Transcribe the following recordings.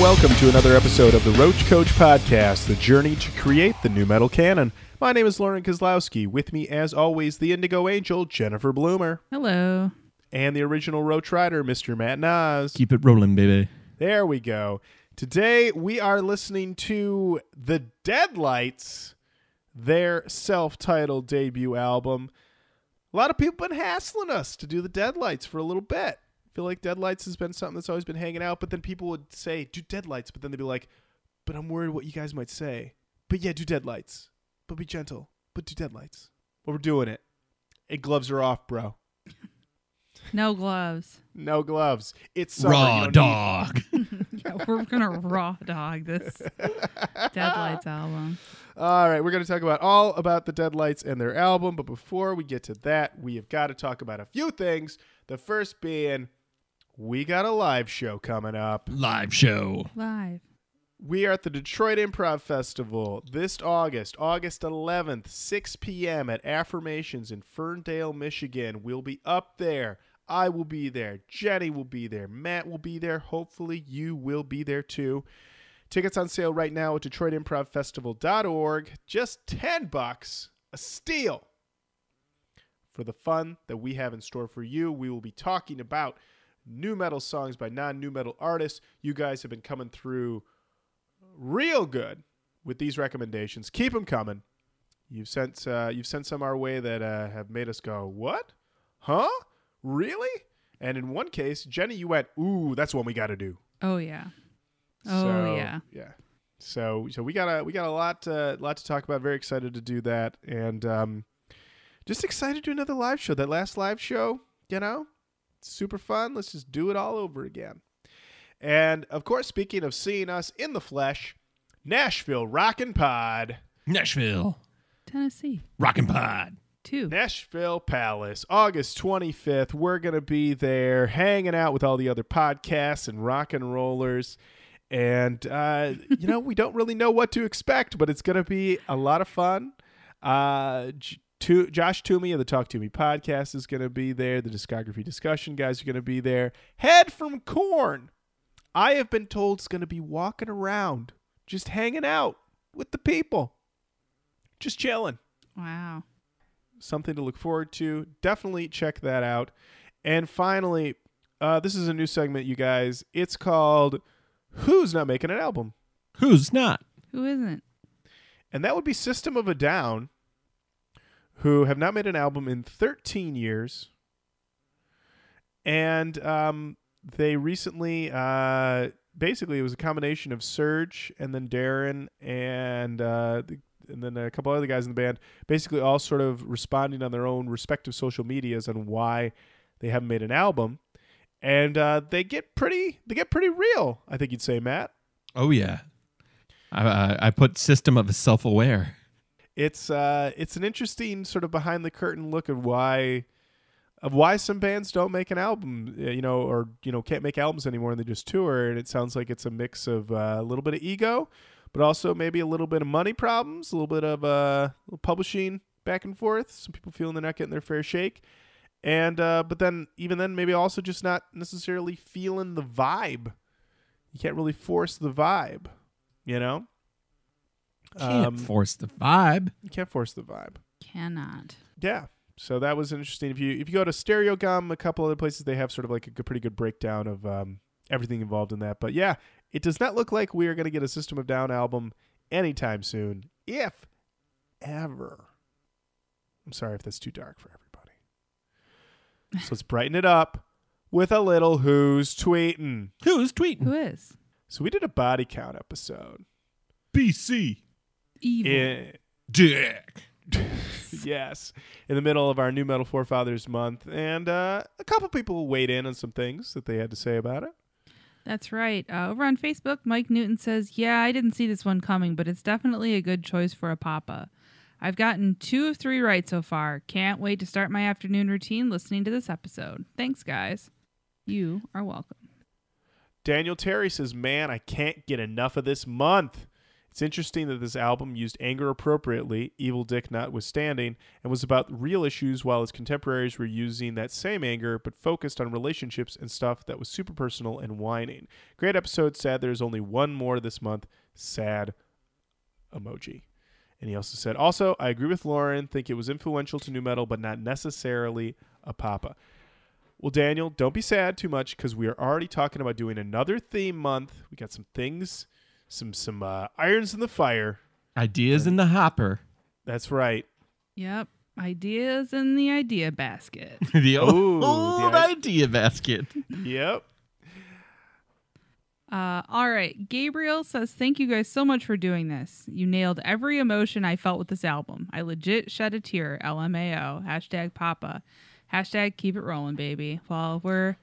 Hello and welcome to another episode of the Roach Coach Podcast, the journey to create the new metal canon. My name is Lauren Kozlowski. With me, as always, the Indigo Angel, Jennifer Bloomer, Hello. and the original Roach Rider, Mr. Matt Nas. Keep it rolling, baby. There we go. Today we are listening to the Deadlights, their self-titled debut album. A lot of people been hassling us to do the Deadlights for a little bit. I feel like Deadlights has been something that's always been hanging out, but then people would say, do Deadlights, but then they'd be like, but I'm worried what you guys might say. But yeah, do Deadlights. But be gentle. But do Deadlights. But we're doing it. And gloves are off, bro. No gloves. No gloves. It's summer. Raw don't need- dog. Yeah, we're gonna raw dog this Deadlights album. All right, we're going to talk about all about the Deadlights and their album, but before we get to that, we have got to talk about a few things. The first being we got a live show coming up. Live show. Live. We are at the Detroit Improv Festival this August, August 11th, 6 p.m. at Affirmations in Ferndale, Michigan. We'll be up there. I will be there. Jenny will be there. Matt will be there. Hopefully, you will be there too. Tickets on sale right now at DetroitImprovFestival.org. Just 10 bucks, a steal. For the fun that we have in store for you, we will be talking about new metal songs by non new metal artists. You guys have been coming through real good with these recommendations. Keep them coming. You've sent uh, you've sent some our way that uh, have made us go, "What? Huh? Really?" And in one case, Jenny, you went, "Ooh, that's one we got to do." Oh yeah. Oh So, yeah. yeah. So so we got a we got a lot uh, lot to talk about. Very excited to do that, and um, just excited to do another live show. That last live show, you know, super fun. Let's just do it all over again. And of course, speaking of seeing us in the flesh, Nashville Rockin' Pod, Nashville. Tennessee. Rockin' Pod. Two. Nashville Palace, August 25th. We're going to be there hanging out with all the other podcasts and rock and rollers. And, uh, you know, we don't really know what to expect, but it's going to be a lot of fun. Uh, J- to, Josh Toomey of the Talk Toomey podcast is going to be there. The discography discussion guys are going to be there. Head from Korn. I have been told is going to be walking around, just hanging out with the people, just chilling Wow. something to look forward to. Definitely check that out. And finally, uh, this is a new segment, you guys. It's called Who's Not Making an Album? Who's not? Who isn't? And that would be System of a Down, who have not made an album in 13 years. And um, they recently, uh, basically, it was a combination of Serj and then Daron and uh, the, and then a couple other guys in the band, basically all sort of responding on their own respective social medias on why they haven't made an album. And uh, they get pretty, they get pretty real. I think you'd say, Matt. Oh yeah. I I, put system of self aware. It's uh it's an interesting sort of behind the curtain look of why of why some bands don't make an album you know or you know can't make albums anymore and they just tour. And it sounds like it's a mix of uh, a little bit of ego but also maybe a little bit of money problems a little bit of uh publishing back and forth some people feeling they're not getting their fair shake. And uh but then even then maybe also just not necessarily feeling the vibe. You can't really force the vibe you know Can't Um, force the vibe. you can't force the vibe Cannot. yeah. So that was interesting. If you if you go to Stereogum, a couple other places they have sort of like a pretty good breakdown of um, everything involved in that. But yeah, it does not look like we are going to get a System of Down album anytime soon, if ever. I'm sorry if that's too dark for everybody. So let's brighten it up with a little who's tweeting. Who's tweeting? Who is? So we did a body count episode. BC. Evil. In, Dick. yes, in the middle of our New Metal Forefathers month, and uh, a couple people weighed in on some things that they had to say about it. That's right. Uh, over on Facebook, Mike Newton says, Yeah, I didn't see this one coming, but it's definitely a good choice for a papa. I've gotten two of three right so far. Can't wait to start my afternoon routine listening to this episode. Thanks, guys. You are welcome. Daniel Terry says, "Man, I can't get enough of this month. It's interesting that this album used anger appropriately, Evil Dick notwithstanding, and was about real issues while his contemporaries were using that same anger but focused on relationships and stuff that was super personal and whining. Great episode. Sad there's only one more this month. Sad emoji. And he also said, also, I agree with Lauren, think it was influential to new metal, but not necessarily a papa. Well, Daniel, don't be sad too much because we are already talking about doing another theme month. We got some things, some some uh, irons in the fire. Ideas in the hopper. That's right. Yep. Ideas in the idea basket. the old, Ooh, the old i- idea basket. Yep. Uh, all right. Gabriel says, Thank you guys so much for doing this. You nailed every emotion I felt with this album. I legit shed a tear. LMAO. Hashtag Papa. Hashtag keep it rolling, baby. Well, we're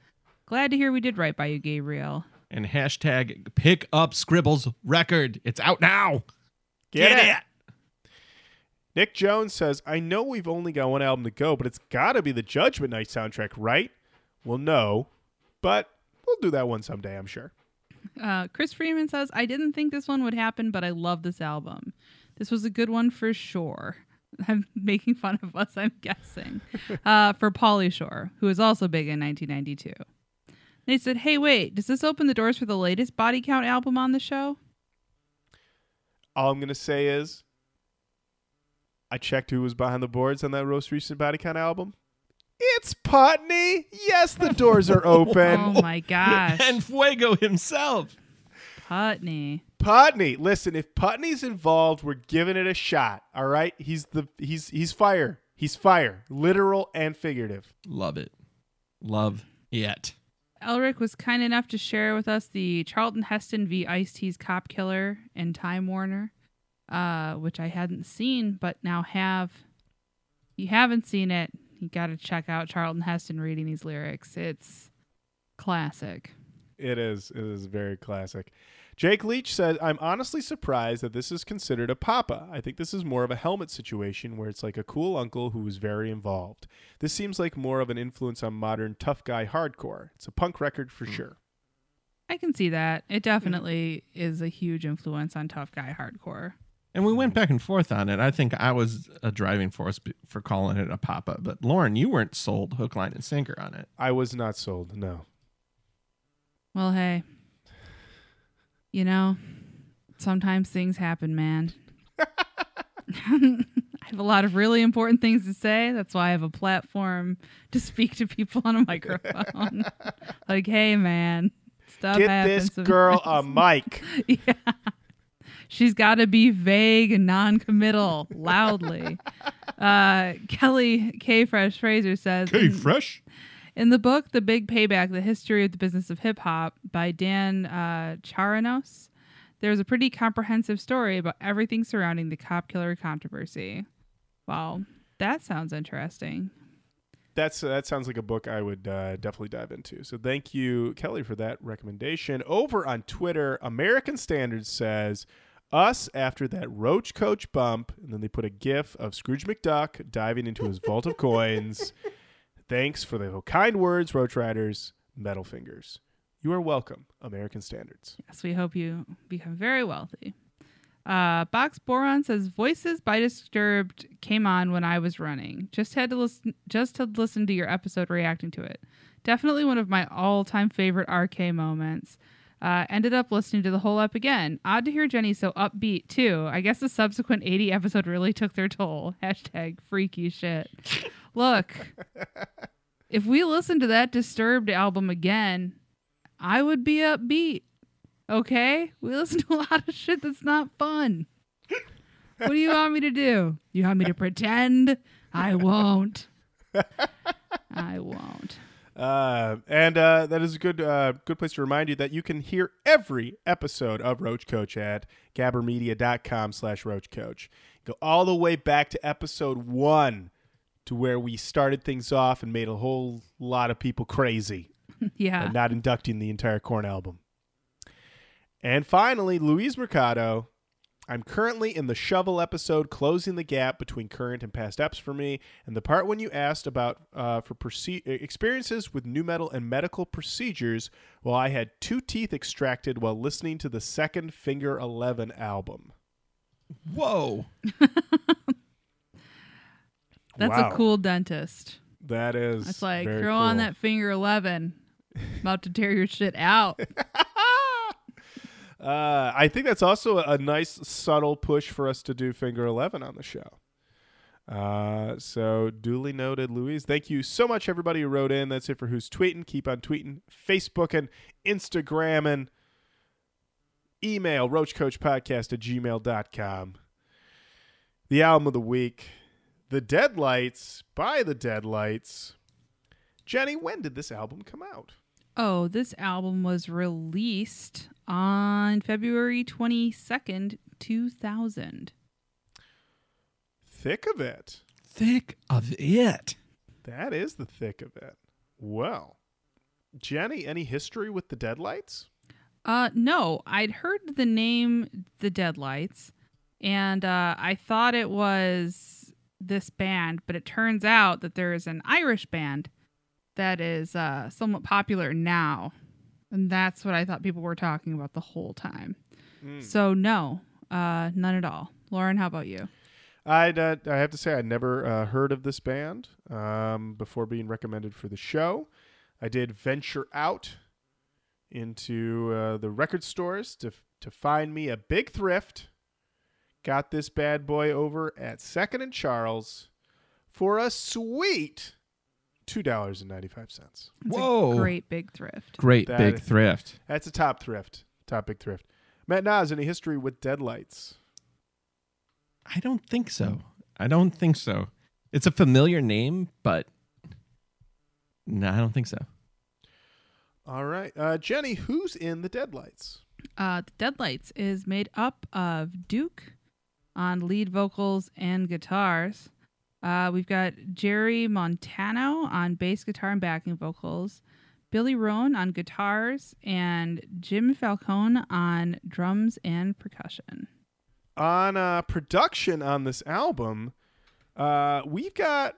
glad to hear we did right by you, Gabriel. And hashtag pick up Scribbles record. It's out now. Get, Get it. it. Nick Jones says, I know we've only got one album to go, but it's got to be the Judgment Night soundtrack, right? Well, no, but we'll do that one someday, I'm sure. Uh, Chris Freeman says, I didn't think this one would happen, but I love this album. This was a good one for sure. I'm making fun of us, I'm guessing. Uh, for Pauly Shore, who was also big in 1992. They said, Hey, wait, does this open the doors for the latest Body Count album on the show? All I'm going to say is I checked who was behind the boards on that most recent Body Count album. It's Putney. Yes, the doors are open. Oh my gosh. And Fuego himself. Putney. Putney, listen, if Putney's involved, we're giving it a shot. All right? He's the he's he's fire. He's fire, literal and figurative. Love it. Love it. Elric was kind enough to share with us the Charlton Heston v. Ice T's Cop Killer and Time Warner, uh, which I hadn't seen but now have. If you haven't seen it, you got to check out Charlton Heston reading these lyrics. It's classic. It is. It is very classic. Jake Leach said, I'm honestly surprised that this is considered a papa. I think this is more of a helmet situation where it's like a cool uncle who was very involved. This seems like more of an influence on modern tough guy hardcore. It's a punk record for hmm. sure. I can see that. It hmm. definitely is a huge influence on tough guy hardcore. And we went hmm. back and forth on it. I think I was a driving force for calling it a papa, but Lauren, you weren't sold hook, line, and sinker on it. I was not sold, no. Well, hey, you know, sometimes things happen, man. I have a lot of really important things to say. That's why I have a platform to speak to people on a microphone. like, hey, man, stuff Get happens. this girl a mic. yeah. She's got to be vague and non-committal, loudly. Uh, Kelly K. Fresh Fraser says, in- fresh. In the book, The Big Payback The History of the Business of Hip Hop by Dan uh, Charnas, there's a pretty comprehensive story about everything surrounding the cop killer controversy. Wow, that sounds interesting. That's that sounds like a book I would uh, definitely dive into. So thank you, Kelly, for that recommendation. Over on Twitter, American Standards says us after that Roach Coach bump, and then they put a GIF of Scrooge McDuck diving into his vault of coins. Thanks for the kind words, Roach Riders. Metal fingers. You are welcome, American Standards. Yes, we hope you become very wealthy. Uh, Box Boron says Voices by Disturbed came on when I was running. Just had to listen, just to listen to your episode reacting to it. Definitely one of my all-time favorite RK moments. Uh, ended up listening to the whole up again. Odd to hear Jenny so upbeat too. I guess the subsequent 80 episode really took their toll. Hashtag freaky shit. Look, if we listen to that Disturbed album again, I would be upbeat. Okay? We listen to a lot of shit that's not fun. What do you want me to do? You want me to pretend? I won't. I won't. Uh, and uh, that is a good uh, good place to remind you that you can hear every episode of Roach Coach at gabbermedia.com slash Roach Coach. Go all the way back to episode one to where we started things off and made a whole lot of people crazy Yeah. by not inducting the entire Korn album. And finally, Luis Mercado. I'm currently in the shovel episode, closing the gap between current and past eps for me, and the part when you asked about uh, for proce- experiences with new metal and medical procedures. Well, I had two teeth extracted while listening to the second Finger Eleven album. Whoa. That's Wow. a cool dentist. That is. It's like throw on that finger eleven. About to tear your shit out. Uh, I think that's also a nice subtle push for us to do Finger Eleven on the show. Uh, so duly noted, Louise. Thank you so much, everybody who wrote in. That's it for who's tweeting. Keep on tweeting, Facebook and Instagram, and email roachcoachpodcast at gmail.com. The album of the week, The Deadlights by The Deadlights. Jenny, when did this album come out? Oh, this album was released on February 22nd, 2000. Thick of it. Thick of it. That is the thick of it. Well, Jenny, any history with the Deadlights? Uh, no, I'd heard the name The Deadlights, and uh, I thought it was this band, but it turns out that there is an Irish band that is uh, somewhat popular now. And that's what I thought people were talking about the whole time. Hmm. So, no, uh, none at all. Lauren, how about you? I'd, uh, I have to say, I'd never uh, heard of this band um, before being recommended for the show. I did venture out into uh, the record stores to, to find me a big thrift. Got this bad boy over at Second and Charles for a sweet $2.95. Whoa. a great big thrift. Great That big is- thrift. That's a top thrift. Top big thrift. Matt Nas, any history with Deadlights? I don't think so. I don't think so. It's a familiar name, but no, I don't think so. All right. Uh, Jenny, who's in the Deadlights? Uh, the Deadlights is made up of Duke on lead vocals and guitars. Uh, we've got Jerry Montano on bass guitar and backing vocals, Billy Roan on guitars, and Jim Falcone on drums and percussion. On uh, production on this album, uh, we've got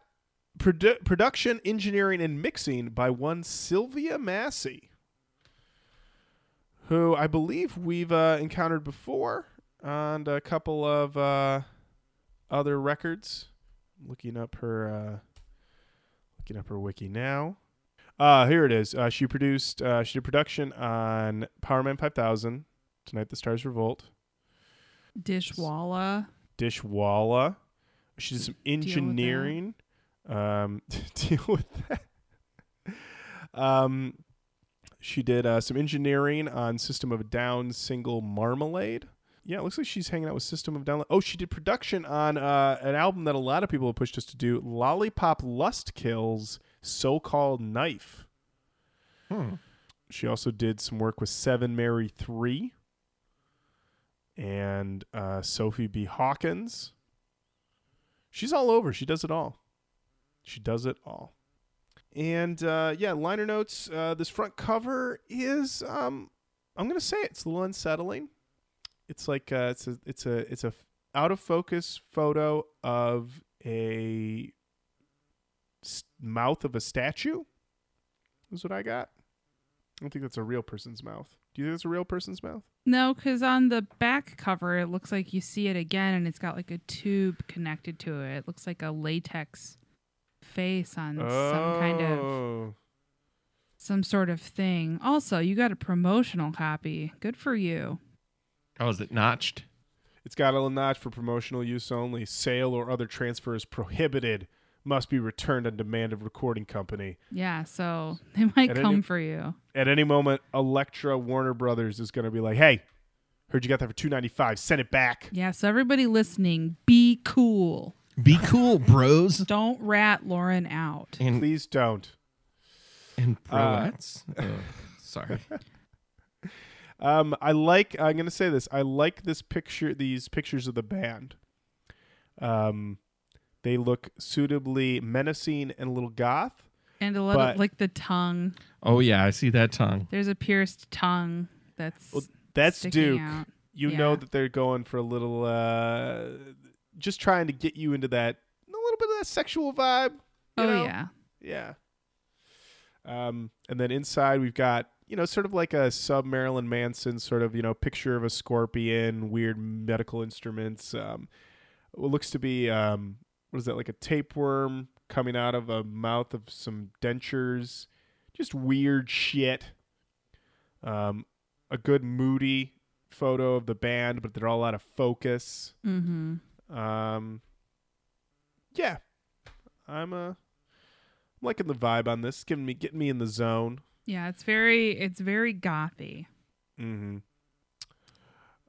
produ- production, engineering, and mixing by one Sylvia Massy, who I believe we've uh, encountered before on a couple of uh, other records. Looking up her, uh, looking up her wiki now. Uh, here it is. Uh, she produced. Uh, she did production on Powerman 5000, Tonight the Stars Revolt. Dishwalla. Dishwalla. She did some engineering. Um, deal with that. Um, she did uh, some engineering on System of a Down single Marmalade. Yeah, it looks like she's hanging out with System of Down. Oh, she did production on uh, an album that a lot of people have pushed us to do, Lollipop Lust Kills, So-Called Knife. Hmm. She also did some work with Seven Mary Three and uh, Sophie B. Hawkins. She's all over. She does it all. She does it all. And uh, yeah, liner notes. Uh, this front cover is um, I'm gonna say it, it's a little unsettling. It's like uh, it's a it's a it's a out of focus photo of a mouth of a statue. Is what I got. I don't think that's a real person's mouth. Do you think it's a real person's mouth? No, because on the back cover, it looks like you see it again, and it's got like a tube connected to it. It looks like a latex face on some kind of Oh. some sort of thing. Also, you got a promotional copy. Good for you. Oh, is it notched? It's got a little notch for promotional use only. Sale or other transfer is prohibited. Must be returned on demand of recording company. Yeah, so they might At come any- for you. At any moment, Elektra Warner Brothers is going to be like, "Hey, heard you got that for two ninety five. Send it back." Yeah, so everybody listening, be cool. Be cool, bros. Don't rat Lauren out. And Please don't. and Uh, broettes. Ugh, sorry. Um, I like. I'm going to say this. I like this picture. These pictures of the band. Um, they look suitably menacing and a little goth. And a little But- like the tongue. Oh yeah, I see that tongue. There's a pierced tongue that's Well, That's Duke. out. You know that they're going for a little, uh, just trying to get you into that a little bit of that sexual vibe. you Oh know? yeah. Yeah. Um, and then inside we've got you know, sort of like a sub Marilyn Manson sort of, you know, picture of a scorpion, weird medical instruments. Um, what looks to be, um, what is that, like a tapeworm coming out of a mouth of some dentures. Just weird shit. Um, a good moody photo of the band, but they're all out of focus. Mm-hmm. Um, yeah, I'm uh, I'm liking the vibe on this. Giving me getting me in the zone. Yeah, it's very it's very gothy. Mm-hmm.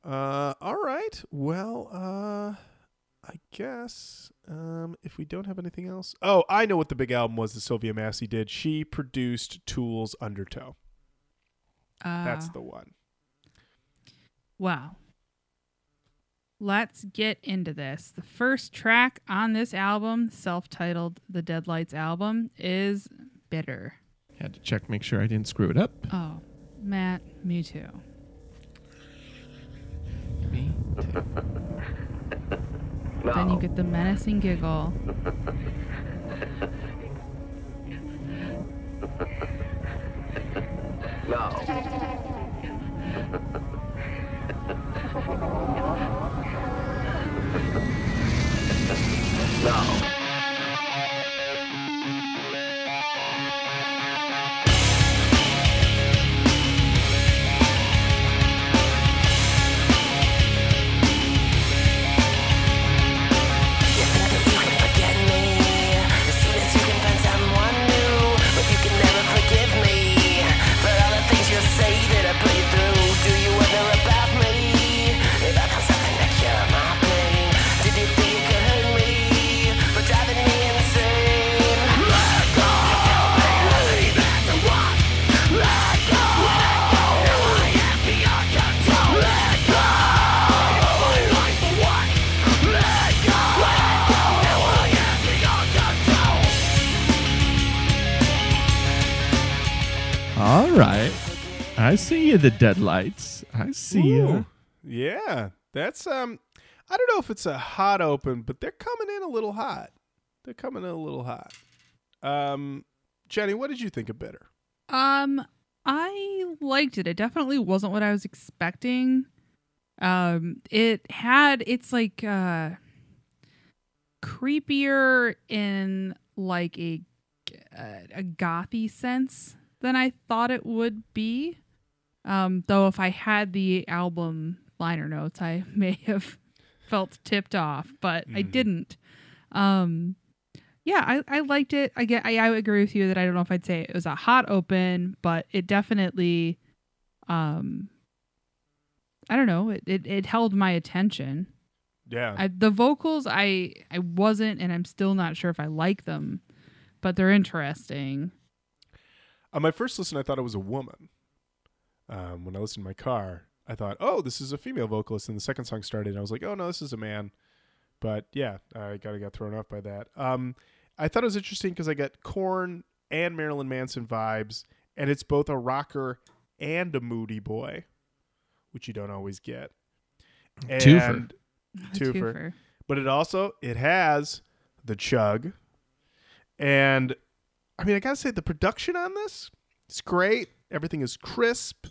Uh, all right. Well, uh, I guess um, if we don't have anything else, oh, I know what the big album was that Sylvia Massy did. She produced Tool's Undertow. Uh, That's the one. Wow. Let's get into this. The first track on this album, self titled The Deadlights album, is Bitter. Had to check, make sure I didn't screw it up. Oh, Matt, me too. Me too. Then you get the menacing giggle. You I see you, the deadlights. I see you. Yeah, that's um. I don't know if it's a hot open, but they're coming in a little hot. They're coming in a little hot. Um, Jenny, what did you think of Bitter? Um, I liked it. It definitely wasn't what I was expecting. Um, it had it's like uh creepier in like a a gothy sense than I thought it would be. Um, though if I had the album liner notes, I may have felt tipped off, but I Mhm. didn't. Um, yeah, I, I liked it. I get I, I agree with you that I don't know if I'd say it was a hot open, but it definitely um I don't know, it it, it held my attention. Yeah, I, the vocals I I wasn't and I'm still not sure if I like them, but they're interesting. on my first listen, I thought it was a woman. Um, when I listened in my car, I thought, "Oh, this is a female vocalist." And the second song started, and I was like, "Oh no, this is a man." But yeah, I kind of got thrown off by that. Um, I thought it was interesting because I got Korn and Marilyn Manson vibes, and it's both a rocker and a moody boy, which you don't always get. Twofer. And- Twofer. but it also it has the chug and i mean i gotta say the production on this is great everything is crisp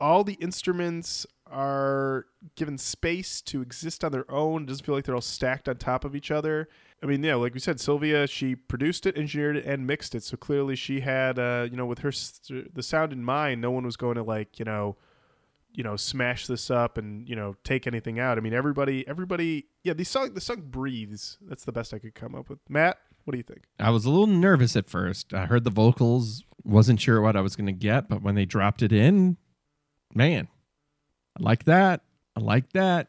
all the instruments are given space to exist on their own. It doesn't feel like they're all stacked on top of each other. I mean yeah like we said sylvia she produced it engineered it and mixed it. So clearly she had uh you know with her the sound in mind no one was going to like you know you know smash this up and you know take anything out. I mean everybody everybody yeah the song the song breathes. That's the best i could come up with. Matt what do you think? I was a little nervous at first. I heard the vocals, wasn't sure what I was going to get, but when they dropped it in, man, I like that. I like that.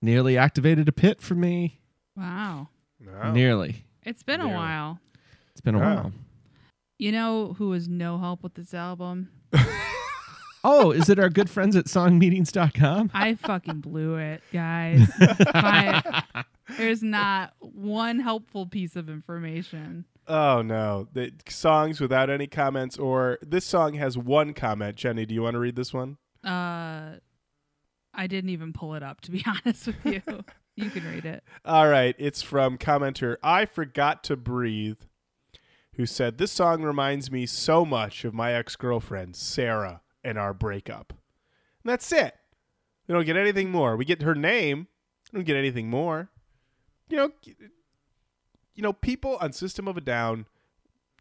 Nearly activated a pit for me. Wow. no. Nearly. It's been a while. It's been a Yeah. while. You know who was no help with this album? Oh, is it our good friends at songmeanings.com? I fucking blew it, guys. My, there's not one helpful piece of information. oh no the songs without any comments or this song has one comment jenny do you want to read this one Uh, I didn't even pull it up to be honest with you. you can read it. all right it's from commenter i forgot to breathe who said this song reminds me so much of my ex-girlfriend sarah and our breakup. And that's it. We don't get anything more. We get her name. We don't get anything more. You know, you know, people on System of a Down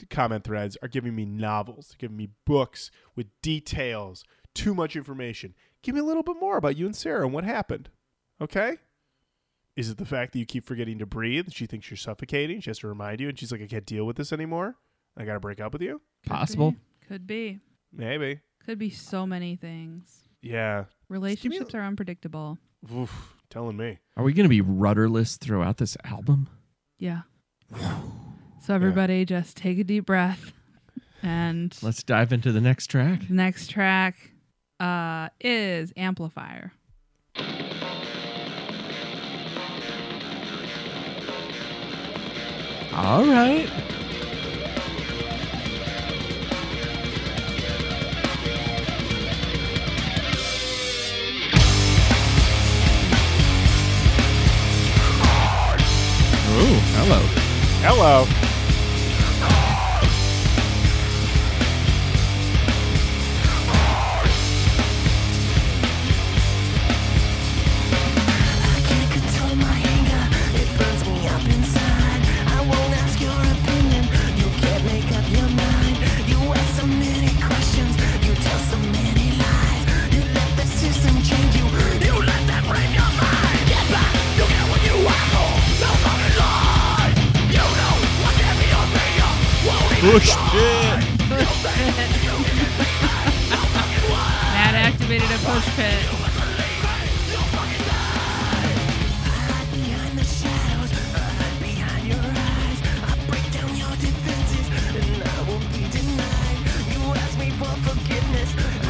comment threads are giving me novels, they're giving me books with details, too much information. Give me a little bit more about you and Sarah and what happened. Okay? Is it the fact that you keep forgetting to breathe? She thinks you're suffocating. She has to remind you, and she's like, I can't deal with this anymore. I got to break up with you? Possible. Could be. Maybe. Could be so many things. Yeah. Relationships are unpredictable. Oof, telling me. Are we going to be rudderless throughout this album? Yeah. So everybody just take a deep breath. And Let's dive into the next track. next track uh, is Amplifier. All right. Ooh, hello. Hello.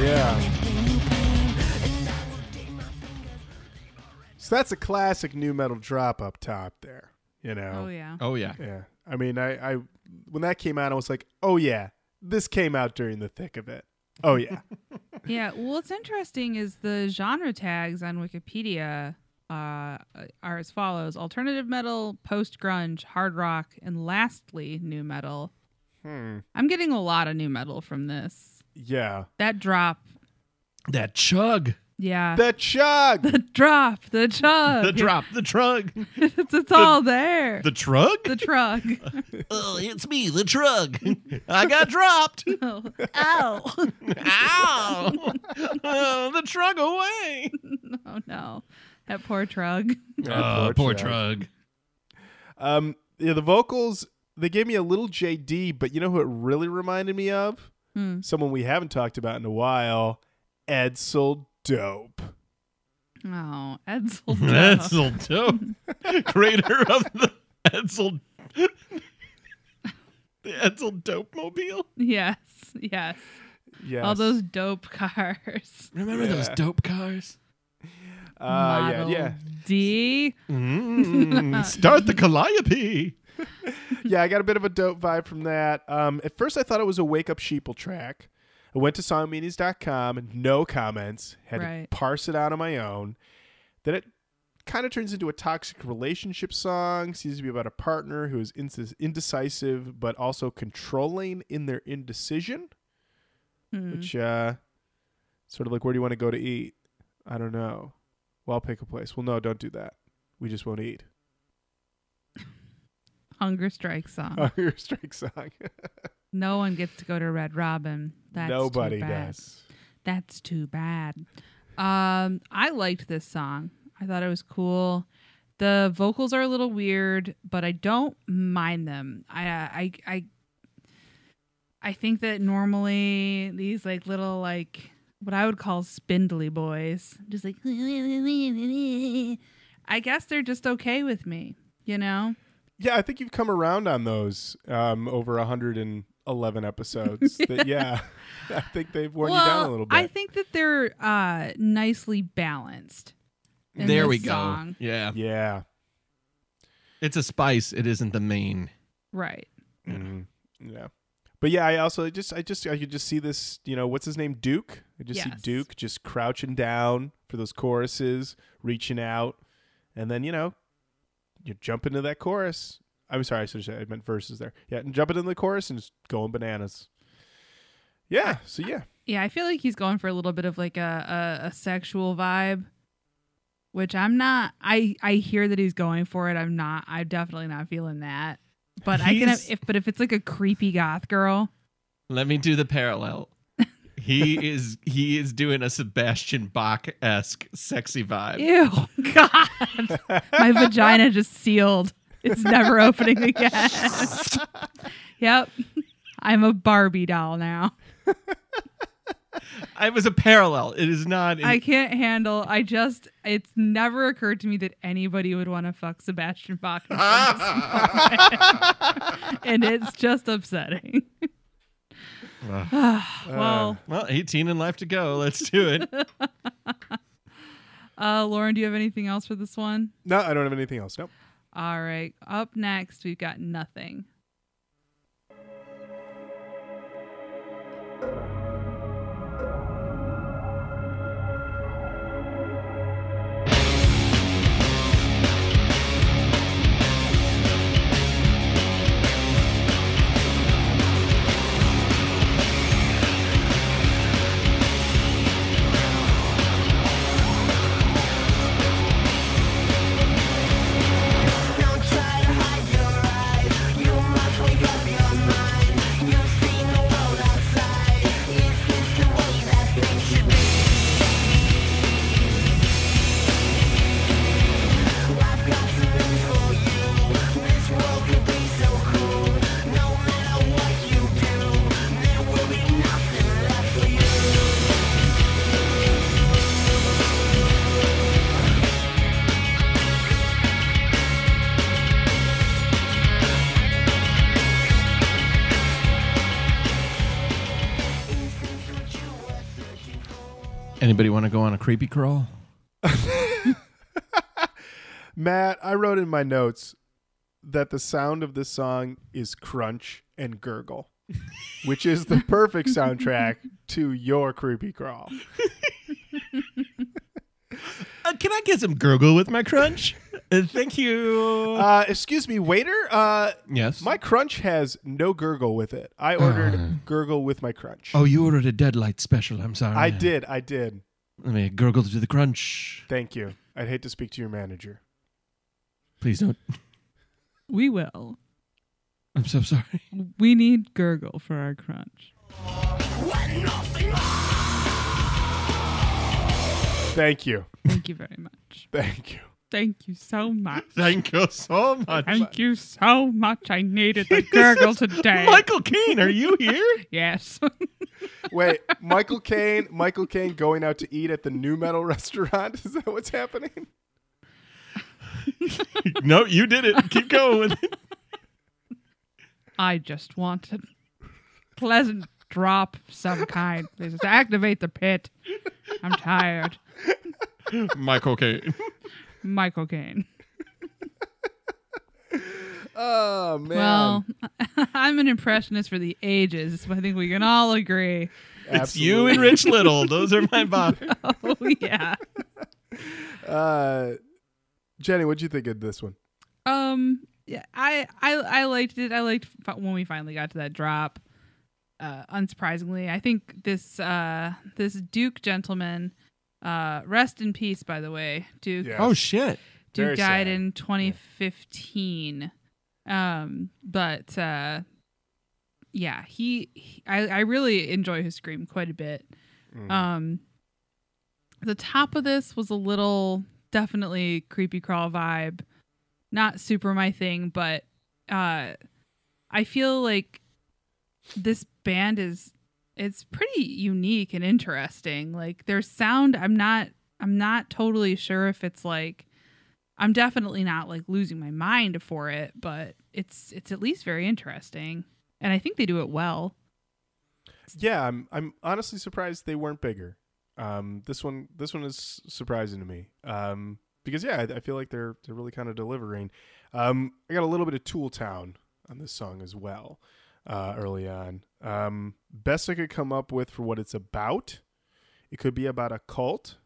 Yeah. bring you pain, and I will take my fingers. So that's a classic new metal drop up top there. You know? Oh, yeah. Oh, yeah. Yeah. I mean, I, I when that came out, I was like, oh yeah, this came out during the thick of it. Oh yeah. Yeah. Well, what's interesting is the genre tags on Wikipedia uh, are as follows alternative metal, post grunge, hard rock, and lastly, new metal. hmm. I'm getting a lot of new metal from this. Yeah. That drop. That chug. Yeah. The chug. the drop. The chug. The drop. The trug. it's, it's all there. The trug? the truck. oh, it's me, the trug. I got dropped. Ow. Ow. oh, the trug away. oh, no. That poor truck. Yeah, Oh, poor Chug. trug. Um, yeah, the vocals they gave me a little JD, but you know who it really reminded me of? Hmm. Someone we haven't talked about in a while, Edsel Dope. Oh, Edsel. Edsel Dope. Creator of the Edsel. the Edsel Dope Mobile. Yes. Yes. Yes. All those dope cars. Remember those dope cars? Uh, yeah, yeah, D. Mm, start the Calliope. yeah. I got a bit of a dope vibe from that. Um, at first, I thought it was a Wake Up Sheeple track. I went to songmeanings.com, no comments, had Right. to parse it out on my own. Then it kind of turns into a toxic relationship song. Seems to be about a partner who is indecisive but also controlling in their indecision. Hmm. Which, uh, sort of like, where do you want to go to eat? I don't know. Well, I'll pick a place. Well, no, don't do that. We just won't eat. Hunger Strike song. Hunger strike song. no one gets to go to Red Robin. That's Nobody too bad. does. That's too bad. Um, I liked this song. I thought it was cool. The vocals are a little weird, but I don't mind them. I I I I think that normally these like little like what I would call spindly boys, just like I guess they're just okay with me, you know? Yeah, I think you've come around on those um, over 111 episodes. that, yeah, I think they've worn you down a little bit. I think that they're uh, nicely balanced. in there this we go. song. Yeah. yeah. It's a spice. It isn't the main. Right. Mhm. Yeah. But yeah, I also just I just I could just see this, you know, what's his name? Duke. I just see Duke just crouching down for those choruses, reaching out, and then, you know, you jump into that chorus. I'm sorry, I should have said I meant verses there. Yeah, and jumping into the chorus and just going bananas. Yeah, so yeah. Yeah, I feel like he's going for a little bit of like a, a, a sexual vibe, which I'm not. I I hear that he's going for it. I'm not. I'm definitely not feeling that. But I can. If but if it's like a creepy goth girl, Let me do the parallel. He is he is doing a Sebastian Bach esque sexy vibe. ew, God, my vagina just sealed. It's never opening again. yep, I'm a Barbie doll now. It was a parallel. It is not. an- I can't handle. I just. It's never occurred to me that anybody would want to fuck Sebastian Bach, in front of and it's just upsetting. Ugh. well, well, 18 and life to go. Let's do it. uh, Lauren, do you have anything else for this one? No, I don't have anything else. Nope. All right. Up next, we've got nothing. Want to go on a creepy crawl? Matt, I wrote in my notes that the sound of this song is crunch and gurgle, which is the perfect soundtrack to your creepy crawl. Uh, can I get some gurgle with my crunch? Uh, thank you. Uh, excuse me, waiter. Uh, yes. my crunch has no gurgle with it. I ordered gurgle with my crunch. oh, you ordered a deadlight special. I'm sorry. I did. I did. Let me gurgle to do the crunch. Thank you. I'd hate to speak to your manager. Please don't. We will. I'm so sorry. We need gurgle for our crunch. Thank you. Thank you very much. Thank you. Thank you so much. Thank you so much. Thank you so much. I needed the gurgle today. Michael Keane, are you here? Yes. Wait, Michael Caine. Michael Caine going out to eat at the new metal restaurant. Is that what's happening? no, you did it. Keep going. I just want a pleasant drop of some kind. Please activate the pit. I'm tired. Michael Caine. Michael Caine. Oh man. Well, I'm an impressionist for the ages. I think we can all agree. It's you and Rich Little. Those are my bottom. Oh yeah. Uh, Jenny, what'd you think of this one? Um. Yeah. I I I liked it. I liked fi- when we finally got to that drop. Uh, unsurprisingly, I think this uh this Duke gentleman, uh, rest in peace. By the way, Duke. Yeah. Oh shit. Duke Very died sad. in 2015. Um, but uh, yeah, he, he- I I really enjoy his scream quite a bit. Mm. Um, the top of this was a little definitely creepy crawl vibe, not super my thing, but uh, I feel like this band is it's pretty unique and interesting. Like their sound, I'm not I'm not totally sure if it's like I'm definitely not like losing my mind for it, but it's it's at least very interesting. And I think they do it well. Yeah, I'm I'm honestly surprised they weren't bigger. Um, this one this one is surprising to me. Um, because yeah, I, I feel like they're they're really kind of delivering. Um, I got a little bit of Tool Town on this song as well. Uh, early on, um, best I could come up with for what it's about. It could be about a cult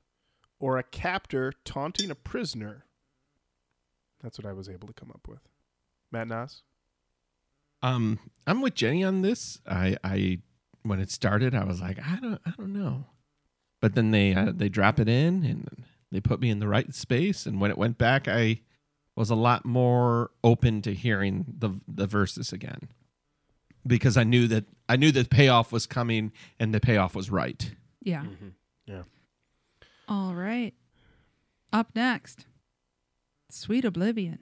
or a captor taunting a prisoner. That's what I was able to come up with. Matt Nas. Um, I'm with Jenny on this. I I when it started, I was like, I don't, I don't know. But then they uh, they drop it in and they put me in the right space. And when it went back, I was a lot more open to hearing the the verses again because I knew that I knew that payoff was coming and the payoff was right. Yeah. Mm-hmm. Yeah. All right. Up next, Sweet Oblivion.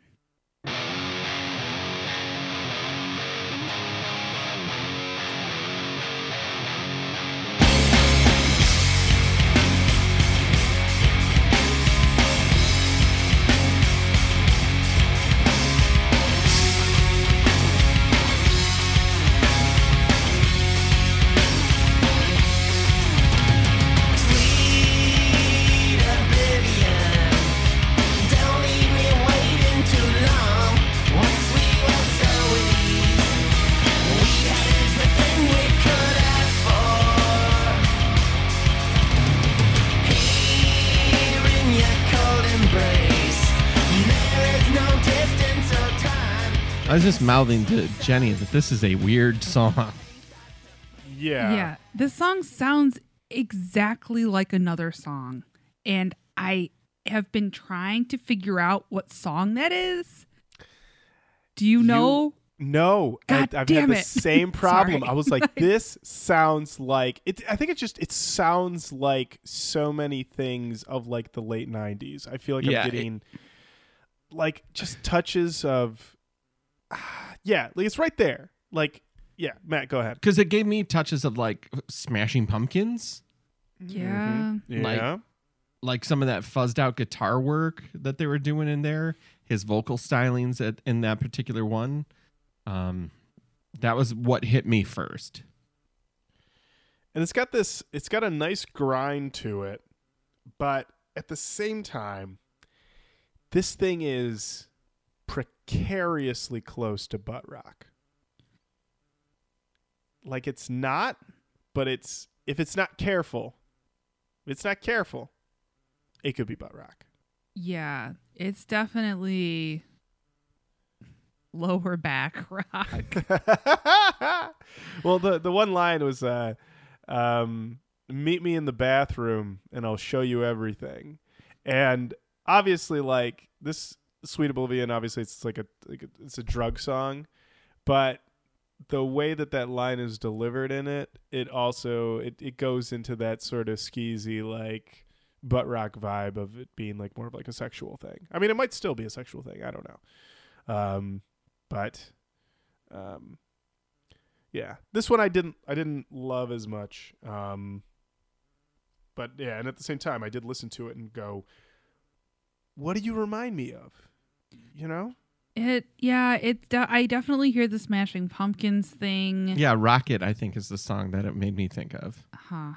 Just mouthing to Jenny that this is a weird song. Yeah. Yeah. This song sounds exactly like another song. And I have been trying to figure out what song that is. Do you know? No, I, God I've damn had the it. same problem. I was like, this sounds like it. I think it just it sounds like so many things of like the late '90s. I feel like Yeah, I'm it- getting like just touches of, yeah, like it's right there. Like, yeah, Matt, go ahead. Because it gave me touches of like Smashing Pumpkins, Yeah. Like- Yeah, like some of that fuzzed out guitar work that they were doing in there. His vocal stylings at, in that particular one. Um, that was what hit me first. and it's got this. It's got a nice grind to it, but at the same time, this thing is precariously close to butt rock. Like it's not, but it's if it's not careful, if it's not careful, it could be butt rock. Yeah. It's definitely lower back rock. well, the the one line was, uh, um, "Meet me in the bathroom, and I'll show you everything." And obviously, like this "Sweet Oblivion," obviously it's like a, like a it's a drug song, but the way that that line is delivered in it, it also it, it goes into that sort of skeezy like butt rock vibe of it being like more of like a sexual thing. I mean, it might still be a sexual thing. I don't know, um, but um, yeah, this one I didn't I didn't love as much. Um, but yeah, and at the same time, I did listen to it and go, "What do you remind me of?" You know? It yeah, it de- I definitely hear the Smashing Pumpkins thing. Yeah, Rocket, I think, is the song that it made me think of. Huh.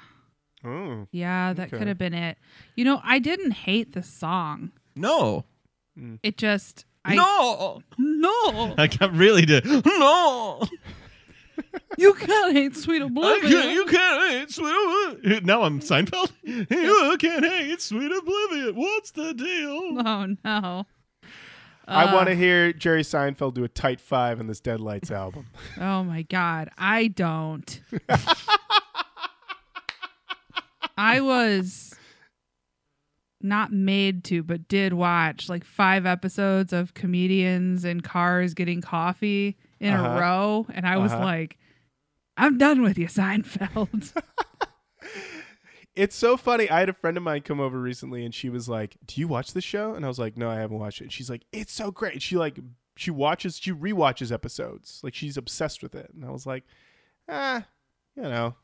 Oh, Yeah, that Okay. could have been it. You know, I didn't hate the song. No. Hmm. It just I no. no. I got really to no. you can't hate Sweet I Oblivion. can't, you can't hate Sweet Oblivion. Now I'm Seinfeld. You can't hate Sweet Oblivion. What's the deal? Oh no. I Uh, want to hear Jerry Seinfeld do a tight five in this Deadlights album. Oh my god, I don't. I was not made to, but did watch like five episodes of comedians in cars getting coffee in Uh-huh. a row, and I was Uh-huh. like, "I'm done with you, Seinfeld." It's so funny. I had a friend of mine come over recently, and she was like, "Do you watch the show?" And I was like, "No, I haven't watched it." She's like, "It's so great." She like she watches, she rewatches episodes. Like she's obsessed with it. And I was like, "Ah, you know,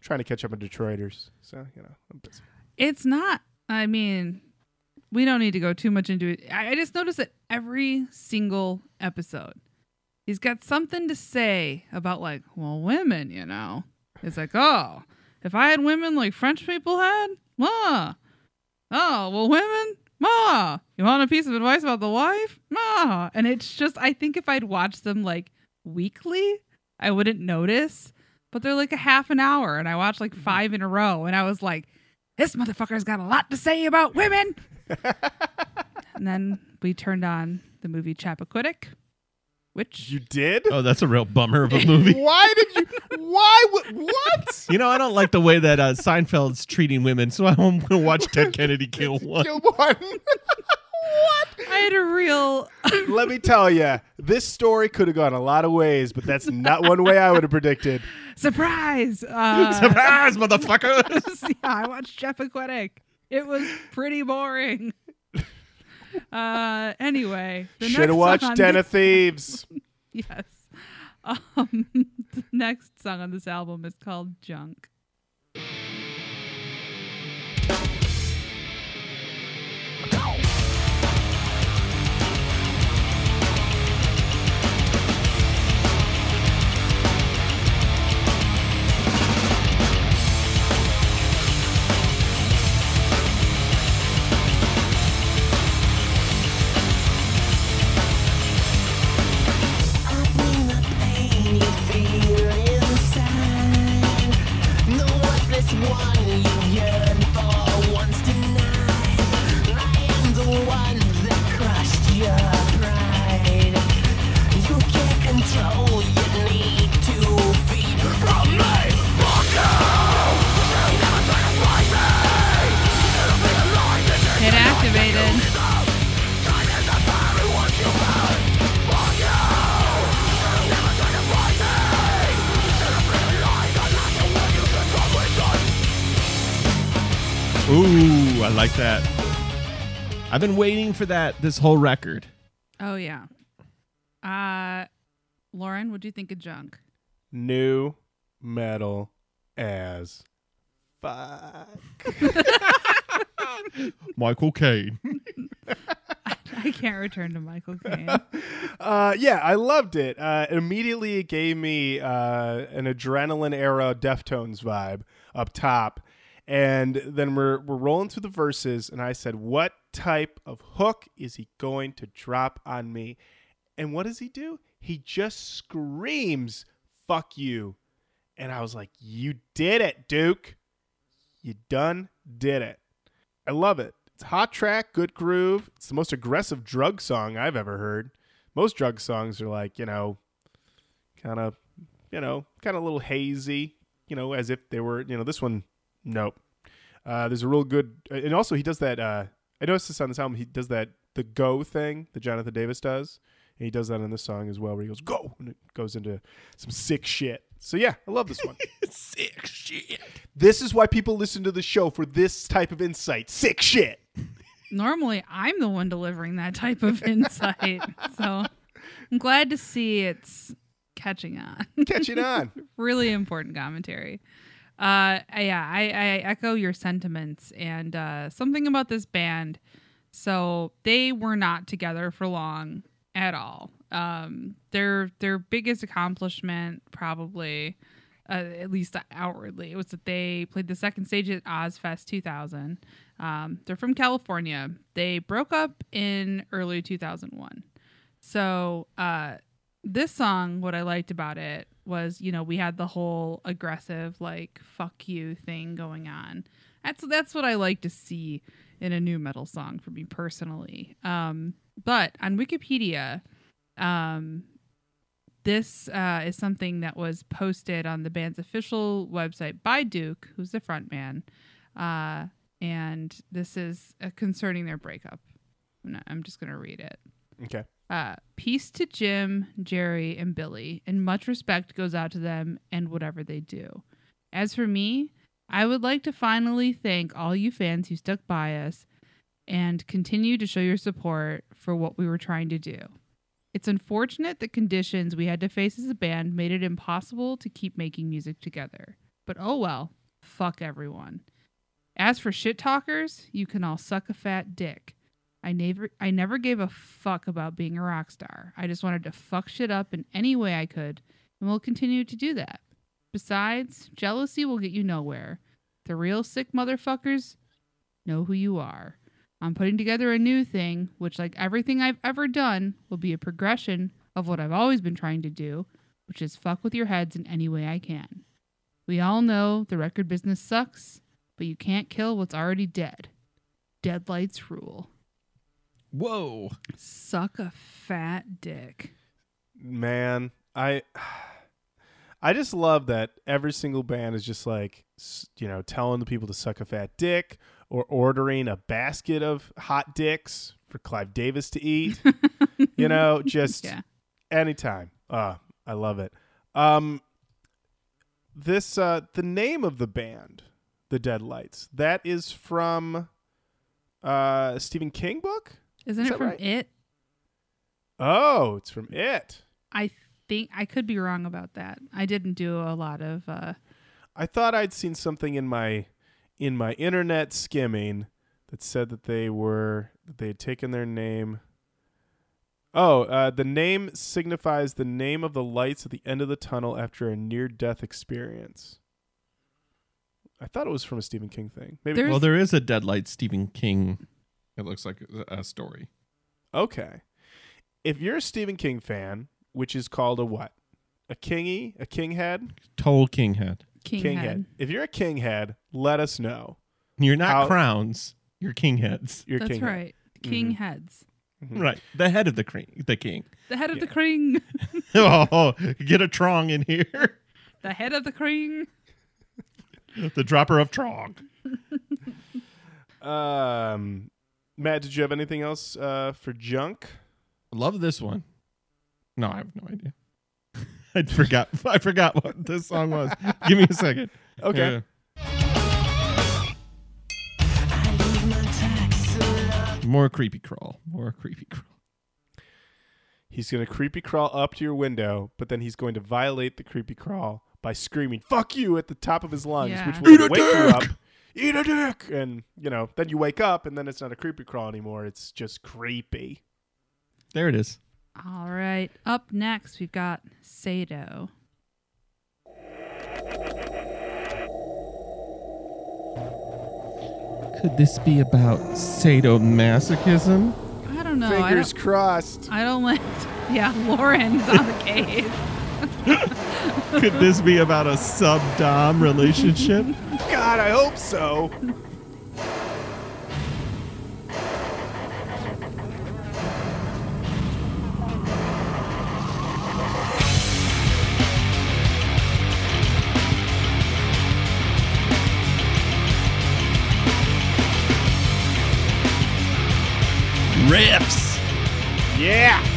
trying to catch up on Detroiters." So you know, I'm busy. it's not. I mean, we don't need to go too much into it. I just noticed that every single episode, he's got something to say about like, well, women. You know, it's like, oh, if I had women like French people had, ma. Oh, well, women, ma. You want a piece of advice about the wife, ma? And it's just, I think if I'd watched them like weekly, I wouldn't notice. But they're like a half an hour, and I watched like mm-hmm. five in a row, and I was like, this motherfucker's got a lot to say about women. and then we turned on the movie Chappaquiddick. Which You did? Oh, that's a real bummer of a movie. Why did you? Why? would- What? You know, I don't like the way that uh, Seinfeld's treating women, so I'm going to watch Ted Kennedy kill one. Kill one. I had a real Let me tell you, this story could have gone a lot of ways, but that's not one way I would have predicted. surprise. Uh, Surprise, motherfuckers! yeah, I watched Jeff Aquatic. It was pretty boring. Uh, anyway, Should have watched Den of Thieves. Yes. Um, the next song on this album is called Junk. Ooh, I like that. I've been waiting for that this whole record. Oh yeah. Uh, Lauren, what do you think of Junk? New metal as fuck. Michael Caine. I can't return to Michael Caine. Uh, yeah, I loved it. Uh, immediately, it gave me uh, an adrenaline era Deftones vibe up top, and then we're we're rolling through the verses, and I said, "What type of hook is he going to drop on me?" And what does he do? He just screams, "Fuck you!" And I was like, "You did it, Duke! You done did it!" I love it. It's hot track, good groove. It's the most aggressive drug song I've ever heard. Most drug songs are like, you know, kind of, you know, kind of a little hazy, you know, as if they were, you know, this one, nope. Uh, there's a real good, and also he does that. Uh, I noticed this on this album. He does that the go thing that Jonathan Davis does, and he does that in this song as well, where he goes go and it goes into some sick shit. So yeah, I love this one. Sick shit. this is why people listen to the show for this type of insight. Sick shit. Normally, I'm the one delivering that type of insight, so I'm glad to see it's catching on. Catching on. really important commentary. Uh, yeah, I, I echo your sentiments and uh, something about this band. So they were not together for long at all. Um, their their biggest accomplishment, probably, uh, at least outwardly, was that they played the second stage at Ozzfest 2000. Um, they're from California. They broke up in early 2001. So uh, this song, what I liked about it was, you know, we had the whole aggressive like "fuck you" thing going on. That's that's what I like to see in a new metal song for me personally. Um, but on Wikipedia, um, this uh, is something that was posted on the band's official website by Duke, who's the frontman, uh, and this is uh, concerning their breakup. I'm, not- I'm just gonna read it. Okay. Uh, peace to Jim, Jerry, and Billy, and much respect goes out to them and whatever they do. As for me, I would like to finally thank all you fans who stuck by us and continue to show your support for what we were trying to do. It's unfortunate the conditions we had to face as a band made it impossible to keep making music together. But oh well, fuck everyone. As for shit talkers, you can all suck a fat dick. I never I never gave a fuck about being a rock star. I just wanted to fuck shit up in any way I could, and will continue to do that. Besides, jealousy will get you nowhere. The real sick motherfuckers know who you are. I'm putting together a new thing, which, like everything I've ever done, will be a progression of what I've always been trying to do, which is fuck with your heads in any way I can. We all know the record business sucks, but you can't kill what's already dead. Deadlights rule. Whoa. Suck a fat dick. man, I I just love that every single band is just like you know telling the people to suck a fat dick or ordering a basket of hot dicks for Clive Davis to eat. you know, just Yeah. anytime. Ah, I love it. Um, this uh, the name of the band, the Deadlights, that is from uh, Stephen King book. Isn't Is it from right? It? Oh, it's from it. I think I could be wrong about that. I didn't do a lot of. uh I thought I'd seen something in my in my internet skimming that said that they were that they had taken their name. Oh, uh, the name signifies the name of the lights at the end of the tunnel after a near-death experience. I thought it was from a Stephen King thing. Maybe. There's- Well, there is a Deadlight Stephen King. It looks like a a story. Okay. If you're a Stephen King fan, which is called a what? A kingy? A king head? Toll King head. King, head. If you're a king head, let us know. You're not How- crowns. You're king heads. You're That's king head. right. King Mhm. heads. Mhm. Right. The head of the king. The king. The head of the Yeah. king. oh, get a trong in here. The head of the king. the dropper of trong. Um, Matt, did you have anything else uh, for junk? Love this one. No, I have no idea. I forgot. I forgot what this song was. Give me a second. Okay. Yeah. More creepy crawl. More creepy crawl. He's going to creepy crawl up to your window, but then he's going to violate the creepy crawl by screaming "fuck you" at the top of his lungs, Yeah. which will Eat a wake you dick! Up. Eat a dick, and you know, then you wake up, and then it's not a creepy crawl anymore. It's just creepy. There it is. All right. Up next, we've got Sado. Could this be about sadomasochism? I don't know. I Fingers don't, crossed. I don't like. Yeah, Lauren's on the case. Could this be about a sub dom relationship? God, I hope so. Riffs. Yeah.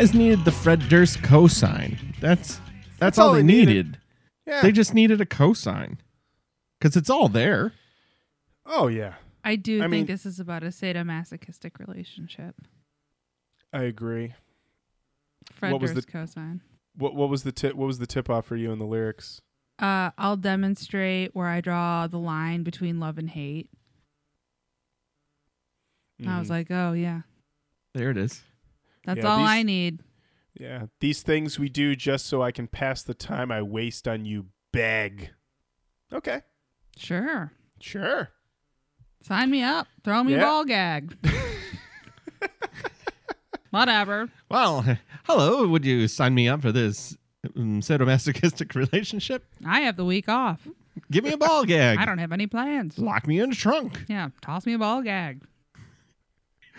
Guys needed the Fred Durst cosign. That's that's, That's all, all they they needed. needed. Yeah. They just needed a cosign because it's all there. oh yeah, I do I think mean- this is about a sadomasochistic relationship. I agree. Fred What was the cosign. What what was the tip? What was the tip off for you in the lyrics? Uh, I'll demonstrate where I draw the line between love and hate. I was Mhm. like, oh yeah, There it is. That's Yeah, all these- I need. Yeah, these things we do just so I can pass the time I waste on you. Beg. Okay, Sure, sure. sign me up. Throw me Yeah. a ball gag. Whatever. Well, hello. Would you sign me up for this um, sadomasochistic relationship? I have the week off. Give me a ball gag. I don't have any plans. Lock me in a trunk. Yeah, toss me a ball gag.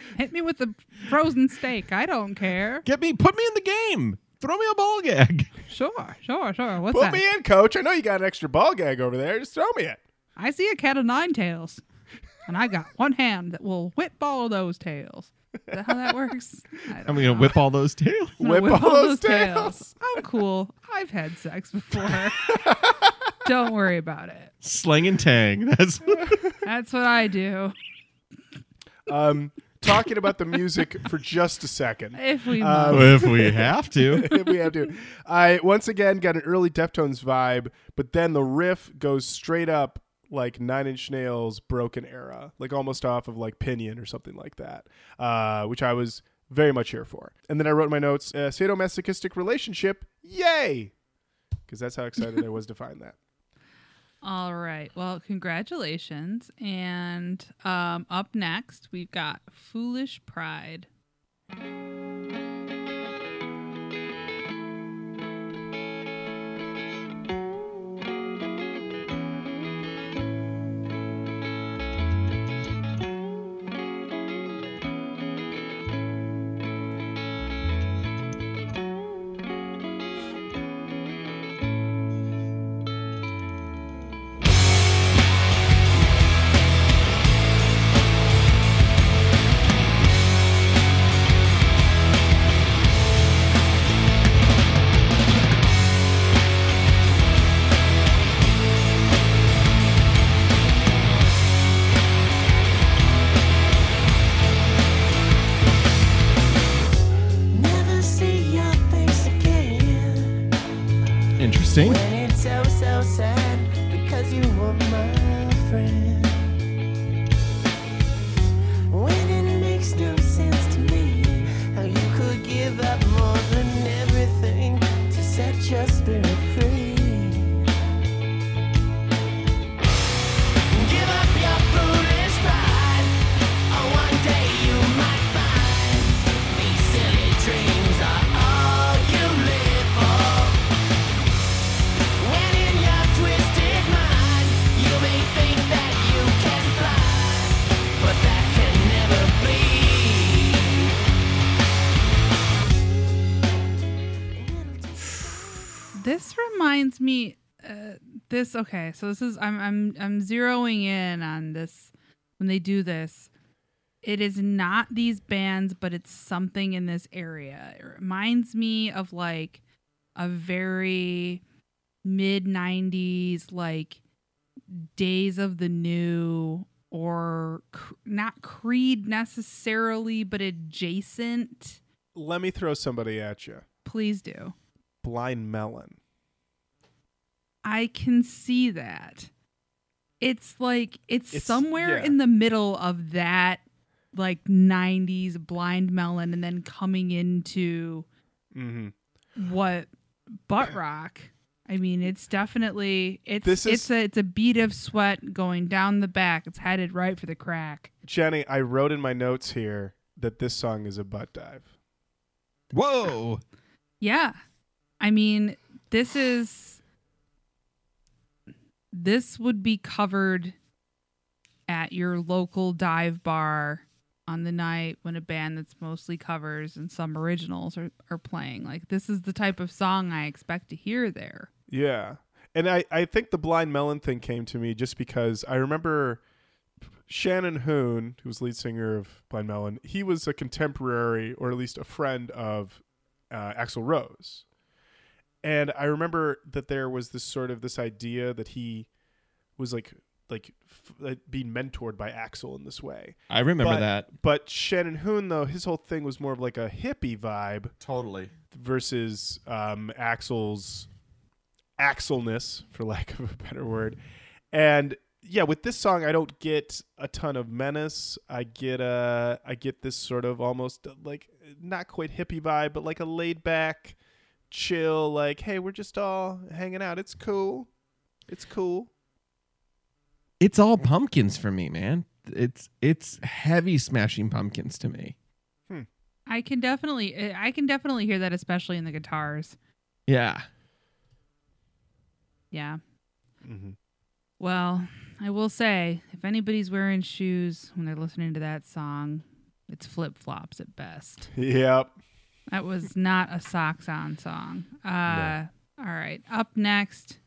Hit me with the frozen steak. I don't care. Get me. Put me in the game. Throw me a ball gag. Sure, sure, sure. What's Put that? me in, coach. I know you got an extra ball gag over there. Just throw me it. I see a cat of nine tails, and I got one hand that will whip all of those tails. Is that how that works? I don't I'm gonna know. whip all those tails. I'm gonna whip all those tails. I'm cool. I've had sex before. don't worry about it. Slang and tang. That's That's what I do. Um, talking about the music for just a second. If we Um, if we have to. if we have to. I once again got an early Deftones vibe, but then the riff goes straight up like Nine Inch Nails Broken Era, like almost off of like Pinion or something like that, uh, which I was very much here for. And then I wrote in my notes, uh, sadomasochistic relationship, yay! Because that's how excited I was to find that. All right. Well, congratulations. And um, up next, we've got Foolish Pride. This okay. So this is I'm I'm I'm zeroing in on this when they do this. It is not these bands, but it's something in this area. It reminds me of like a very mid '90s like Days of the New or cr- not Creed necessarily, but adjacent. Let me throw somebody at you. Please do. Blind Melon. I can see that. It's like it's, It's- somewhere yeah. in the middle of that like 90s blind melon and then coming into Mm-hmm. what butt rock. I mean, it's definitely it's This is- it's a it's a bead of sweat going down the back. It's headed right for the crack. Jenny, I wrote in my notes here that this song is a butt dive. Whoa. Yeah. I mean, this is this would be covered at your local dive bar on the night when a band that's mostly covers and some originals are, are playing. Like this is the type of song I expect to hear there. Yeah. And I, I think the Blind Melon thing came to me just because I remember Shannon Hoon, who was lead singer of Blind Melon, he was a contemporary or at least a friend of uh, Rose. And I remember that there was this sort of this idea that he was like like f- like being mentored by Axl in this way. I remember But- that. But Shannon Hoon though, his whole thing was more of like a hippie vibe Totally. versus um, Axl's Axlness, for lack of a better word. And yeah, with this song, I don't get a ton of menace. I get uh, I get this sort of almost like not quite hippie vibe, but like a laid back, chill. Like, hey, we're just all hanging out. It's cool. It's cool. It's all pumpkins for me, man. It's it's heavy smashing pumpkins to me. I can definitely I can definitely hear that especially in the guitars. Yeah. Yeah. Mm-hmm. Well, I will say, if anybody's wearing shoes when they're listening to that song, it's flip flops at best. Yep. That was not a socks on song. Uh, All right. Up next,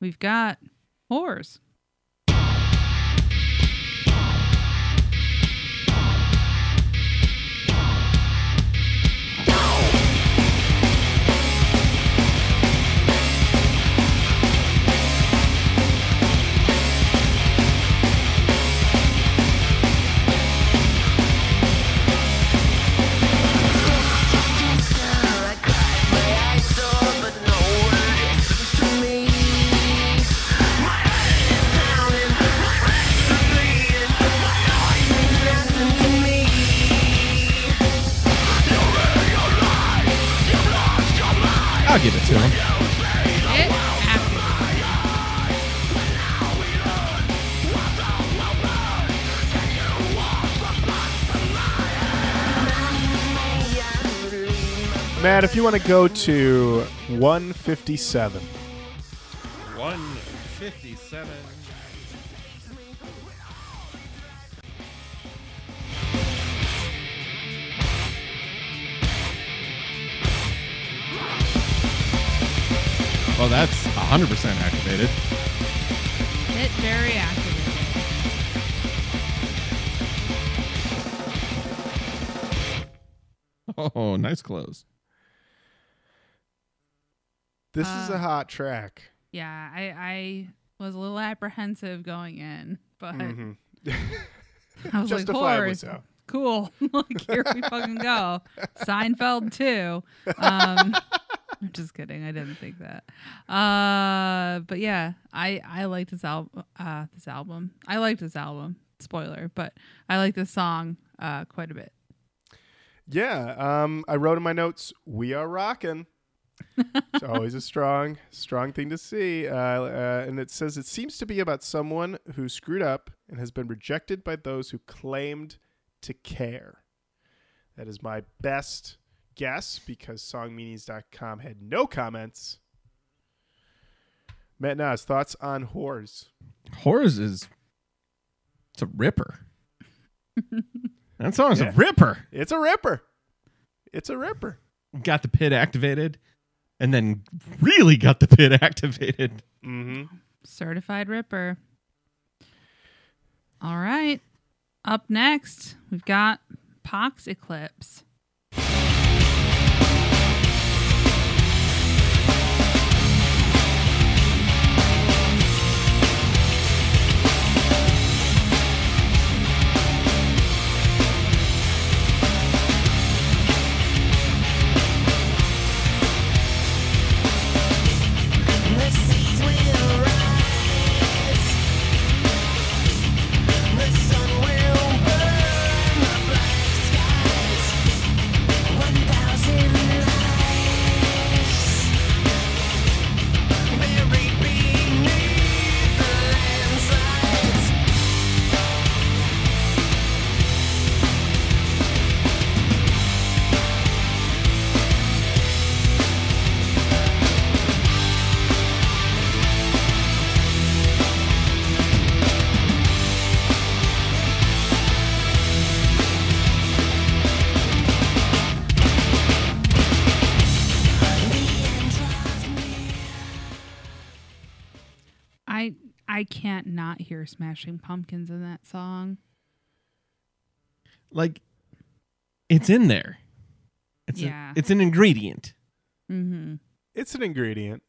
we've got whores. I'll give it to him. It. Matt, if you want to go to 157. 157. Well, that's 100% activated. Hit very activated. Oh, nice close. This is a Uh, hot track. Yeah, I, I was a little apprehensive going in, but Mhm. I was like, Justifiably horror, so. cool. like here we fucking go. Seinfeld too. Um, I'm just kidding. I didn't think that. Uh, but yeah, I I like this album. Uh, this album. I like this album. Spoiler, but I like this song uh quite a bit. Yeah, um, I wrote in my notes, "We are rocking." it's always a strong, strong thing to see. Uh, uh, and it says it seems to be about someone who screwed up and has been rejected by those who claimed to care. That is my best guess because songmeanings.com had no comments. Matt Nas, thoughts on whores? Horrors is. It's a ripper. that song's Yeah. a ripper. It's a ripper. It's a ripper. Got the pit activated, and then really got the pit activated. Mm-hmm. Certified Ripper. All right. Up next, we've got Pox Eclipse. Not hear Smashing Pumpkins in that song. Like, it's in there. It's Yeah. A, it's an ingredient. Mm-hmm. It's an ingredient.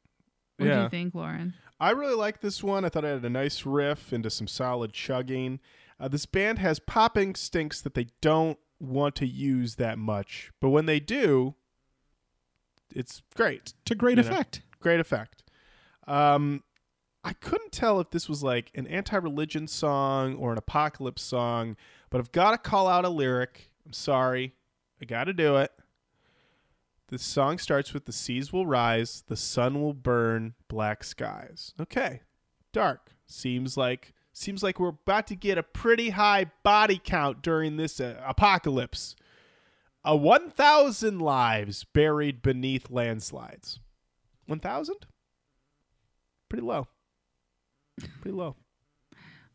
What do you think, Lauren? I really like this one. I thought it had a nice riff into some solid chugging. Uh, this band has popping stinks that they don't want to use that much, but when they do, it's great. To great You know. effect. Great effect. Um, I couldn't tell if this was like an anti-religion song or an apocalypse song, but I've got to call out a lyric. I'm sorry, I got to do it. The song starts with "The seas will rise, the sun will burn, black skies." Okay, dark. Seems like seems like we're about to get a pretty high body count during this uh, apocalypse. A 1,000 lives buried beneath landslides. 1,000? Pretty low. Pretty low.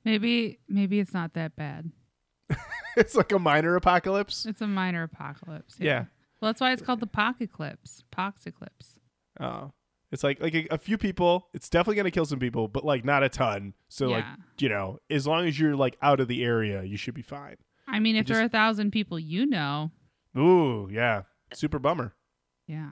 Maybe maybe it's not that bad. it's like a minor apocalypse. It's a minor apocalypse. Yeah. Well, that's why it's called the Pock Eclipse. Pox Eclipse. Oh. It's like like a, a few people. It's definitely gonna kill some people, but like not a ton. So like you know, as long as you're like out of the area, you should be fine. I mean, if there are a thousand people you know, Ooh, yeah, super bummer. yeah.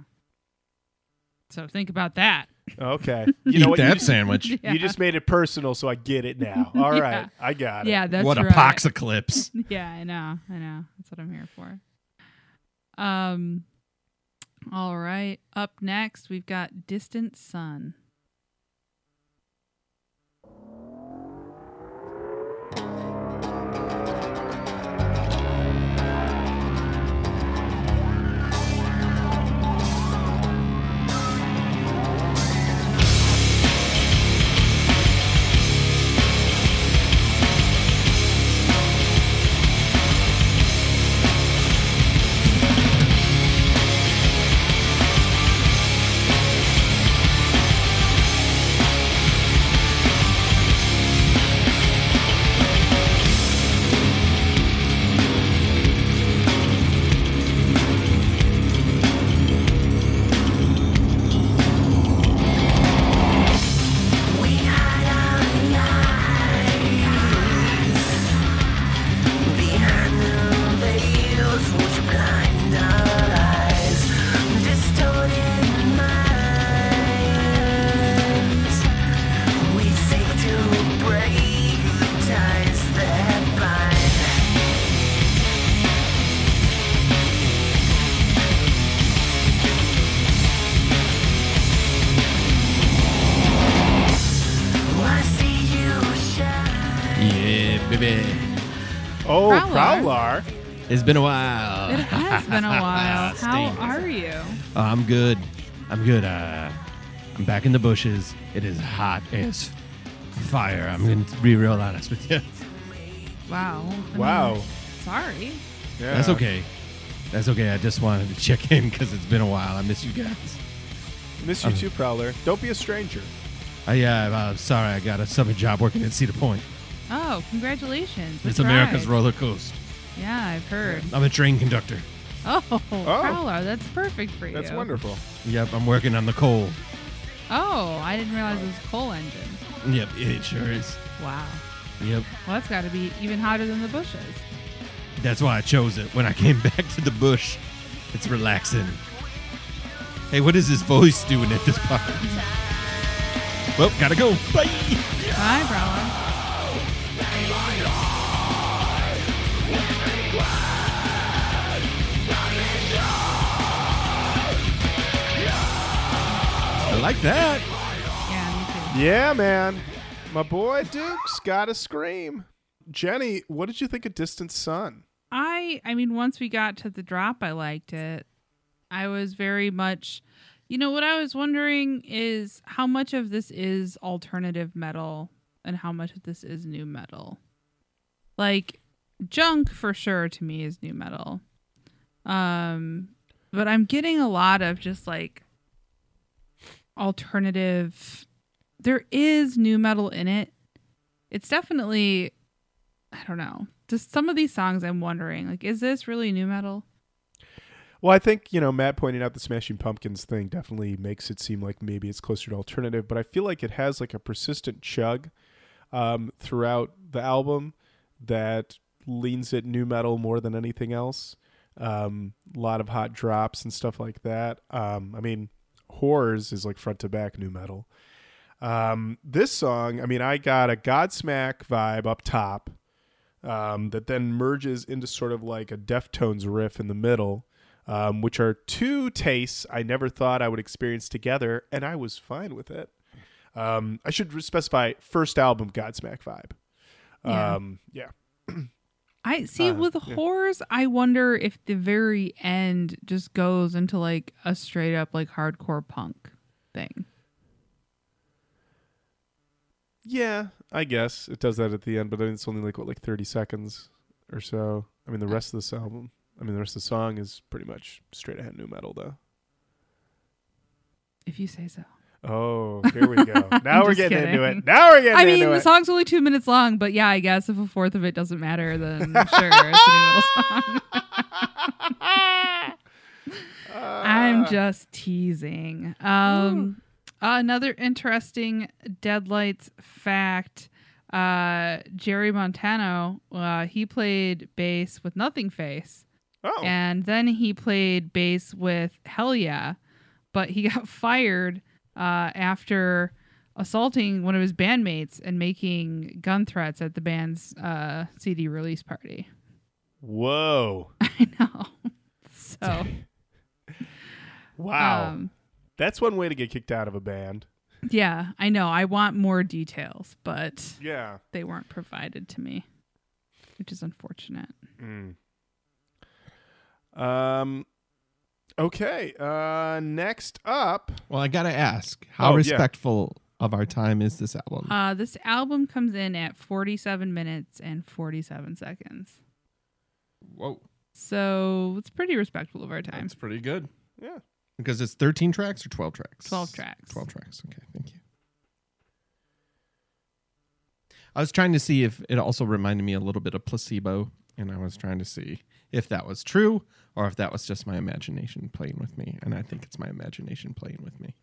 So think about that. Okay, Eat you know what? that you, sandwich. Yeah. you just made it personal, so I get it now. All right, Yeah. I got it. Yeah, that's what a right. pox eclipse. Yeah, I know. I know. That's what I'm here for. Um all right. Up next, we've got Distant Sun. It's been a while. It has been a while. How are you? Oh, I'm good. I'm good. Uh, I'm back in the bushes. It is hot as fire. I'm going to be real honest with you. Wow. I mean, Wow. sorry. Yeah. That's okay. That's okay. I just wanted to check in because it's been a while. I miss you guys. Miss you Um, too, Prowler. Don't be a stranger. Uh, yeah, uh, sorry. I got a summer job working at Cedar Point. Oh, congratulations. It's America's ride? roller coaster. Yeah, I've heard. I'm a train conductor. Oh, oh. Prowler. That's perfect for you. That's wonderful. Yep, I'm working on the coal. Oh, I didn't realize it was a coal engine. Yep, it sure is. Wow. Yep. Well, that's got to be even hotter than the bushes. That's why I chose it. When I came back to the bush, it's relaxing. Hey, what is this voice doing at this part? Well, gotta go. Bye. Bye, Prowler. I like that. Yeah, me Yeah, man. My boy Duke's got to scream. Jenny, what did you think of Distant Sun? I I mean once we got to the drop I liked it. I was very much you know what I was wondering is how much of this is alternative metal and how much of this is new metal. Like junk for sure to me is new metal. Um but I'm getting a lot of just like alternative there is new metal in it. It's definitely I don't know. Just some of these songs I'm wondering, like, is this really new metal? Well, I think, you know, Matt pointing out the Smashing Pumpkins thing definitely makes it seem like maybe it's closer to alternative, but I feel like it has like a persistent chug um, throughout the album that leans it new metal more than anything else. Um, a lot of hot drops and stuff like that. Um, I mean, Horrors is like front to back new metal. Um, this song, I mean, I got a Godsmack vibe up top um, that then merges into sort of like a Deftones riff in the middle, um, which are two tastes I never thought I would experience together, and I was fine with it. Um, I should specify first album Godsmack vibe. Yeah. Um, yeah. I see Uh, with yeah. horrors, I wonder if the very end just goes into like a straight up like hardcore punk thing. Yeah, I guess it does that at the end, but then it's only like what, like thirty seconds or so. I mean, the rest of this album, I mean, the rest of the song is pretty much straight ahead new metal, though. If you say so. Oh, here we go. Now we're getting into it. Now we're getting into it. I mean, the it. song's only two minutes long, but yeah, I guess if a fourth of it doesn't matter, then sure, it's a new metal song. I'm Ah. just teasing. Um, another interesting Deadlights fact: uh, Jerry Montano, uh, he played bass with Nothingface, oh, and then he played bass with Hellyeah, but he got fired uh, after assaulting one of his bandmates and making gun threats at the band's uh, CD release party. whoa, I know. So, wow. um, That's one way to get kicked out of a band. Yeah, I know. I want more details, but Yeah. they weren't provided to me, which is unfortunate. Mm. Um. Okay. Uh. Next up. Well, I gotta ask, how Oh, yeah. respectful of our time is this album? Uh, this album comes in at 47 minutes and 47 seconds. Whoa, So it's pretty respectful of our time. It's pretty good. Yeah. Because it's 13 tracks or 12 tracks? 12 tracks. 12 tracks. Okay, thank you. I was trying to see if it also reminded me a little bit of placebo, and I was trying to see if that was true or if that was just my imagination playing with me. And I think it's my imagination playing with me.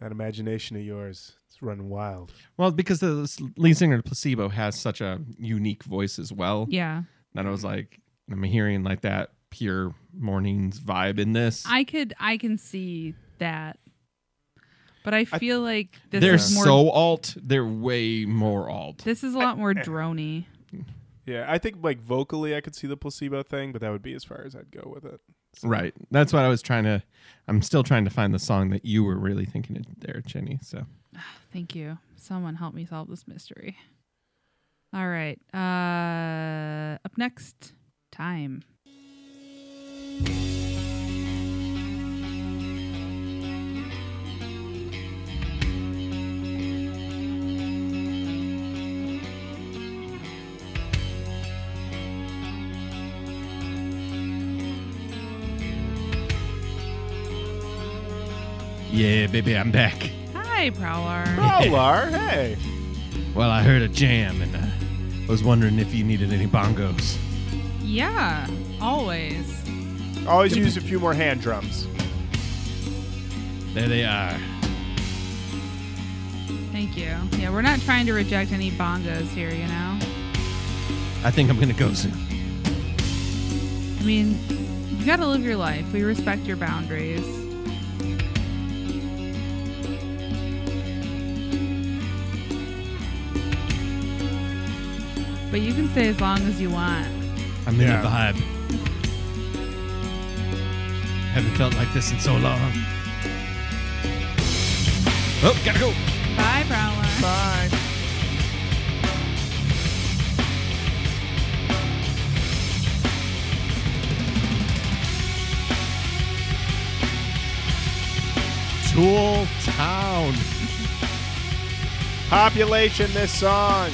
That imagination of yours, it's running wild. Well, because the lead singer of placebo has such a unique voice as well. Yeah. That I was like, I'm hearing like that pure mornings vibe in this. I could, I can see that. But I feel like this They're is more, so alt. They're way more alt. this is a lot more drony. Yeah, I think like vocally, I could see the placebo thing, but that would be as far as I'd go with it. So- Right. That's what I was trying to. I'm still trying to find the song that you were really thinking of there, Jenny. So Thank you. Someone help me solve this mystery. All right. Uh, up next, time. Yeah, baby, I'm back. Hi, Prowler. Prowler, hey. Well, I heard a jam and uh, I was wondering if you needed any bongos. Yeah, always. Always use a few more hand drums. There they are. Thank you. Yeah, we're not trying to reject any bongos here, you know? I think I'm gonna go soon. I mean, you gotta live your life. We respect your boundaries. But you can stay as long as you want. I'm in Yeah. a vibe. Haven't felt like this in so long. Oh, gotta go. Bye, Prowler. Bye. Tool Town. Population this song.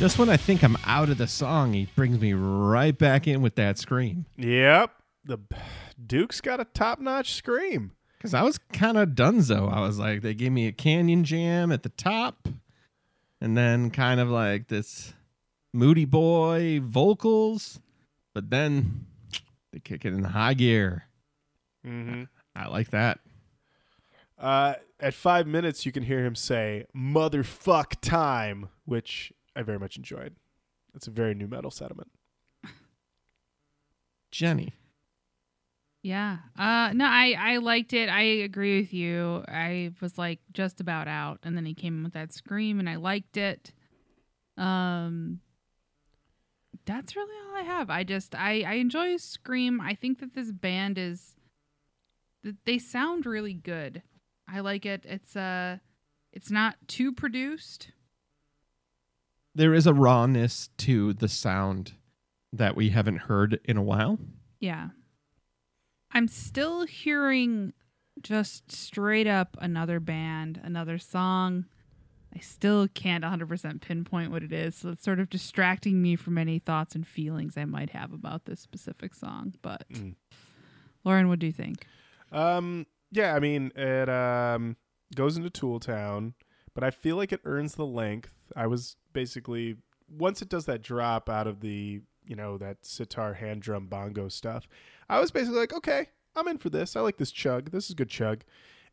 Just when I think I'm out of the song, he brings me right back in with that scream. Yep. The Duke's got a top-notch scream. Because I was kind of donezo. I was like, they gave me a canyon jam at the top, and then kind of like this moody boy vocals, but then they kick it in high gear. Mm-hmm. I like that. Uh, at five minutes, you can hear him say "motherfuck time," which I very much enjoyed. It's a very nu metal sediment. Jenny. Yeah. Uh no, I I liked it. I agree with you. I was like just about out and then he came in with that scream and I liked it. Um That's really all I have. I just I I enjoy Scream. I think that this band is that they sound really good. I like it. It's uh it's not too produced. There is a rawness to the sound that we haven't heard in a while. Yeah. I'm still hearing just straight up another band, another song. I still can't 100% pinpoint what it is. So it's sort of distracting me from any thoughts and feelings I might have about this specific song. But Mm. Lauren, what do you think? Um, yeah, I mean, it um goes into Tool Town, but I feel like it earns the length. I was basically once it does that drop out of the you know that sitar, hand drum, bongo stuff. I was basically like, okay, I'm in for this. I like this chug. This is good chug.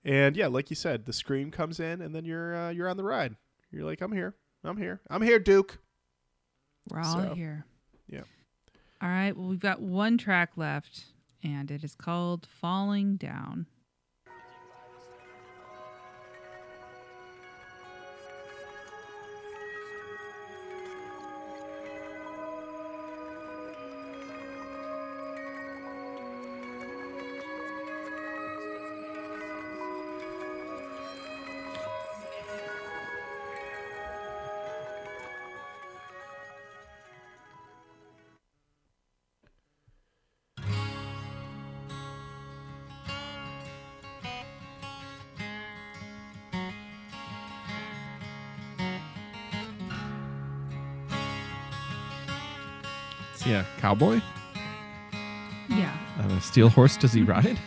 And yeah, like you said, the scream comes in, and then you're uh, you're on the ride. You're like, I'm here. I'm here. I'm here, Duke. We're all So, here. yeah. All right. Well, we've got one track left, and it is called Falling Down. A cowboy? Yeah. On a steel horse does he ride?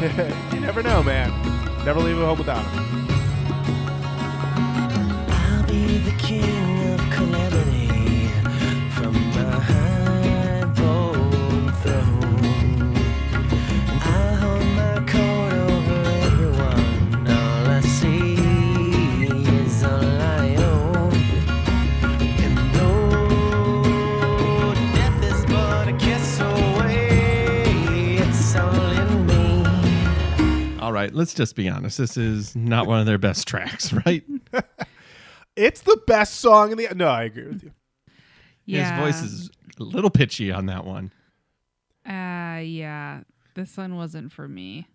you never know, man. Never leave a home without him. Let's just be honest. This is not one of their best tracks, right? It's the best song in the. No, I agree with you. yeah. His voice is a little pitchy on that one. Uh, yeah. This one wasn't for me.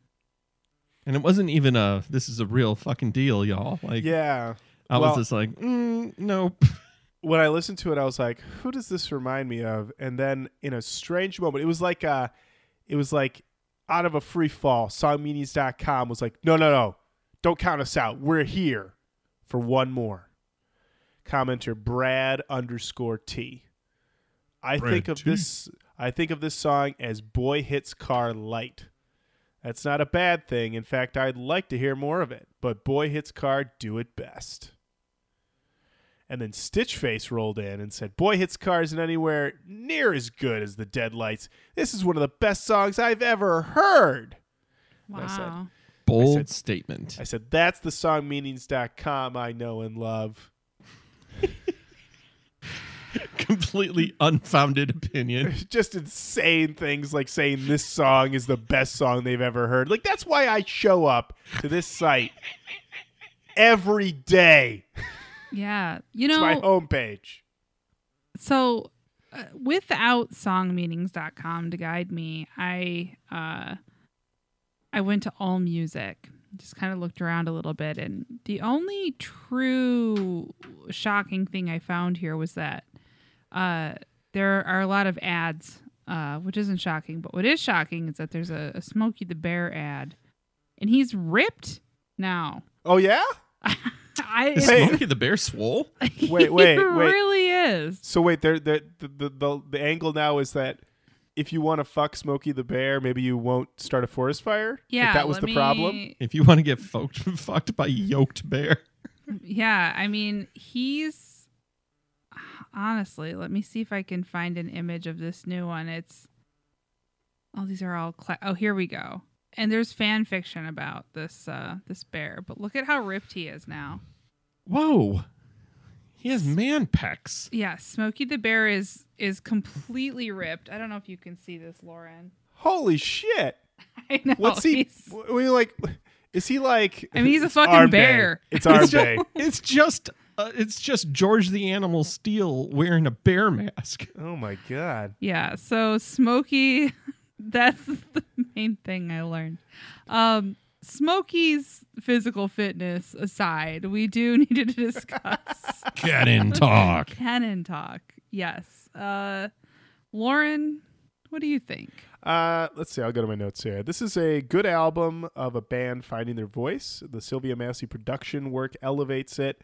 And it wasn't even a, this is a real fucking deal, y'all. Like, Yeah. I well- was just like, mm, nope. when I listened to it, I was like, "Who does this remind me of?" And then, in a strange moment, it was like, uh, it was like out of a free fall. Songmeanings.com was like, "No, no, no, don't count us out. We're here for one more." Commenter Brad underscore T. I Brad think of T. this. I think of this song as "Boy Hits Car Light." That's not a bad thing. In fact, I'd like to hear more of it. But Boy Hits Car do it best. And then Stitchface rolled in and said, Boy Hits Cars isn't anywhere near as good as the Deadlights. This is one of the best songs I've ever heard. I Wow. said- Bold said- statement. I said, That's the songmeanings.com I know and love. Completely unfounded opinion. Just insane things like saying this song is the best song they've ever heard. Like, that's why I show up to this site every day. Yeah. You It's know, my homepage. so uh, without songmeanings.com to guide me, I uh I went to All Music. Just kind of looked around a little bit and the only true shocking thing I found here was that uh there are a lot of ads uh which isn't shocking, but what is shocking is that there's a, a Smokey the Bear ad and he's ripped now. Oh, yeah? I Is Hey. Smokey the Bear swole? Wait, he wait, wait. really is. So wait, there, there, the, the the the angle now is that if you want to fuck Smokey the Bear, maybe you won't start a forest fire. Like, Yeah, that was let the problem. If you want to get fucked, fucked by yoked bear. Yeah, I mean, he's honestly. Let me see if I can find an image of this new one. It's oh, these are all. Cla- oh, here we go. And there's fan fiction about this uh this bear, but look at how ripped he is now. Whoa. He has man pecs. Yeah, Smokey the Bear is is completely ripped. I don't know if you can see this, Lauren. Holy shit! I know. What's he? We like. Is he like? I mean, he's a fucking Arm bear. Day. It's our It's day. just, it's just, uh, it's just George the Animal Steele wearing a bear mask. Oh my god! Yeah, so Smokey, that's the main thing I learned. Um, Smokey's physical fitness aside, we do need to discuss Canon talk. canon talk. Yes. Uh, Lauren, what do you think? Uh, let's see. I'll go to my notes here. This is a good album of a band finding their voice. The Sylvia Massy production work elevates it.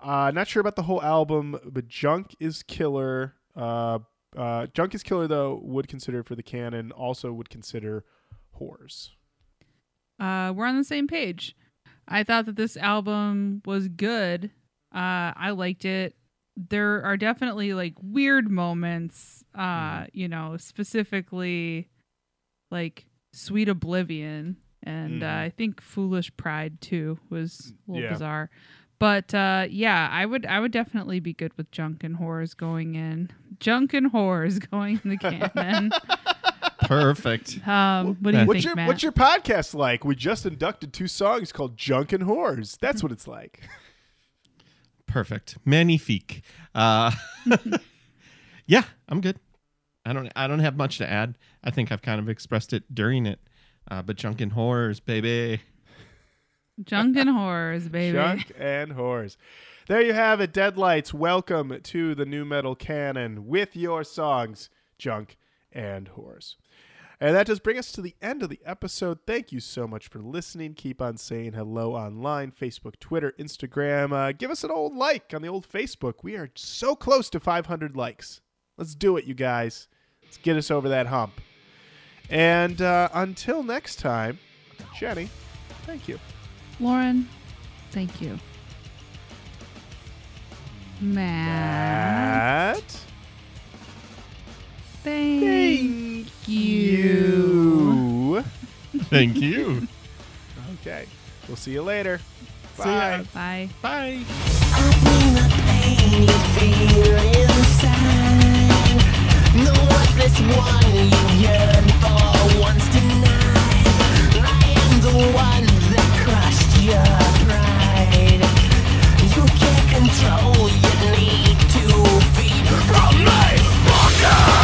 Uh, not sure about the whole album, but Junk is killer. Uh, uh, Junk is killer though. Would consider for the canon. Also would consider Whores. Uh, we're on the same page. I thought that this album was good. Uh, I liked it. There are definitely like weird moments. Uh, you know, specifically like Sweet Oblivion, and uh, Mhm. I think Foolish Pride too was a little Yeah. bizarre. But uh, yeah, I would I would definitely be good with Junk and Whores going in. Junk and Whores going in the canon. Perfect. um, what do you What's think, your Matt? What's your podcast like? We just inducted two songs called Junk and Whores. That's what it's like. Perfect. Magnifique. Uh, Yeah, I'm good. I don't I don't have much to add. I think I've kind of expressed it during it. Uh, but junk and horrors, baby. Junk and horrors, baby. Junk and Whores. There you have it, Deadlights. Welcome to the nu metal canon with your songs, Junk and Whores. And that does bring us to the end of the episode. Thank you so much for listening. Keep on saying hello online Facebook, Twitter, Instagram. Uh, give us an old like on the old Facebook. We are so close to 500 likes. Let's do it, you guys. Let's get us over that hump. And uh, until next time, Jenny, thank you. Lauren, thank you. Matt. Thank, you. Thank you. okay. We'll see you later. Bye. Bye. Bye. Bye control you need to feed from me. Fucker!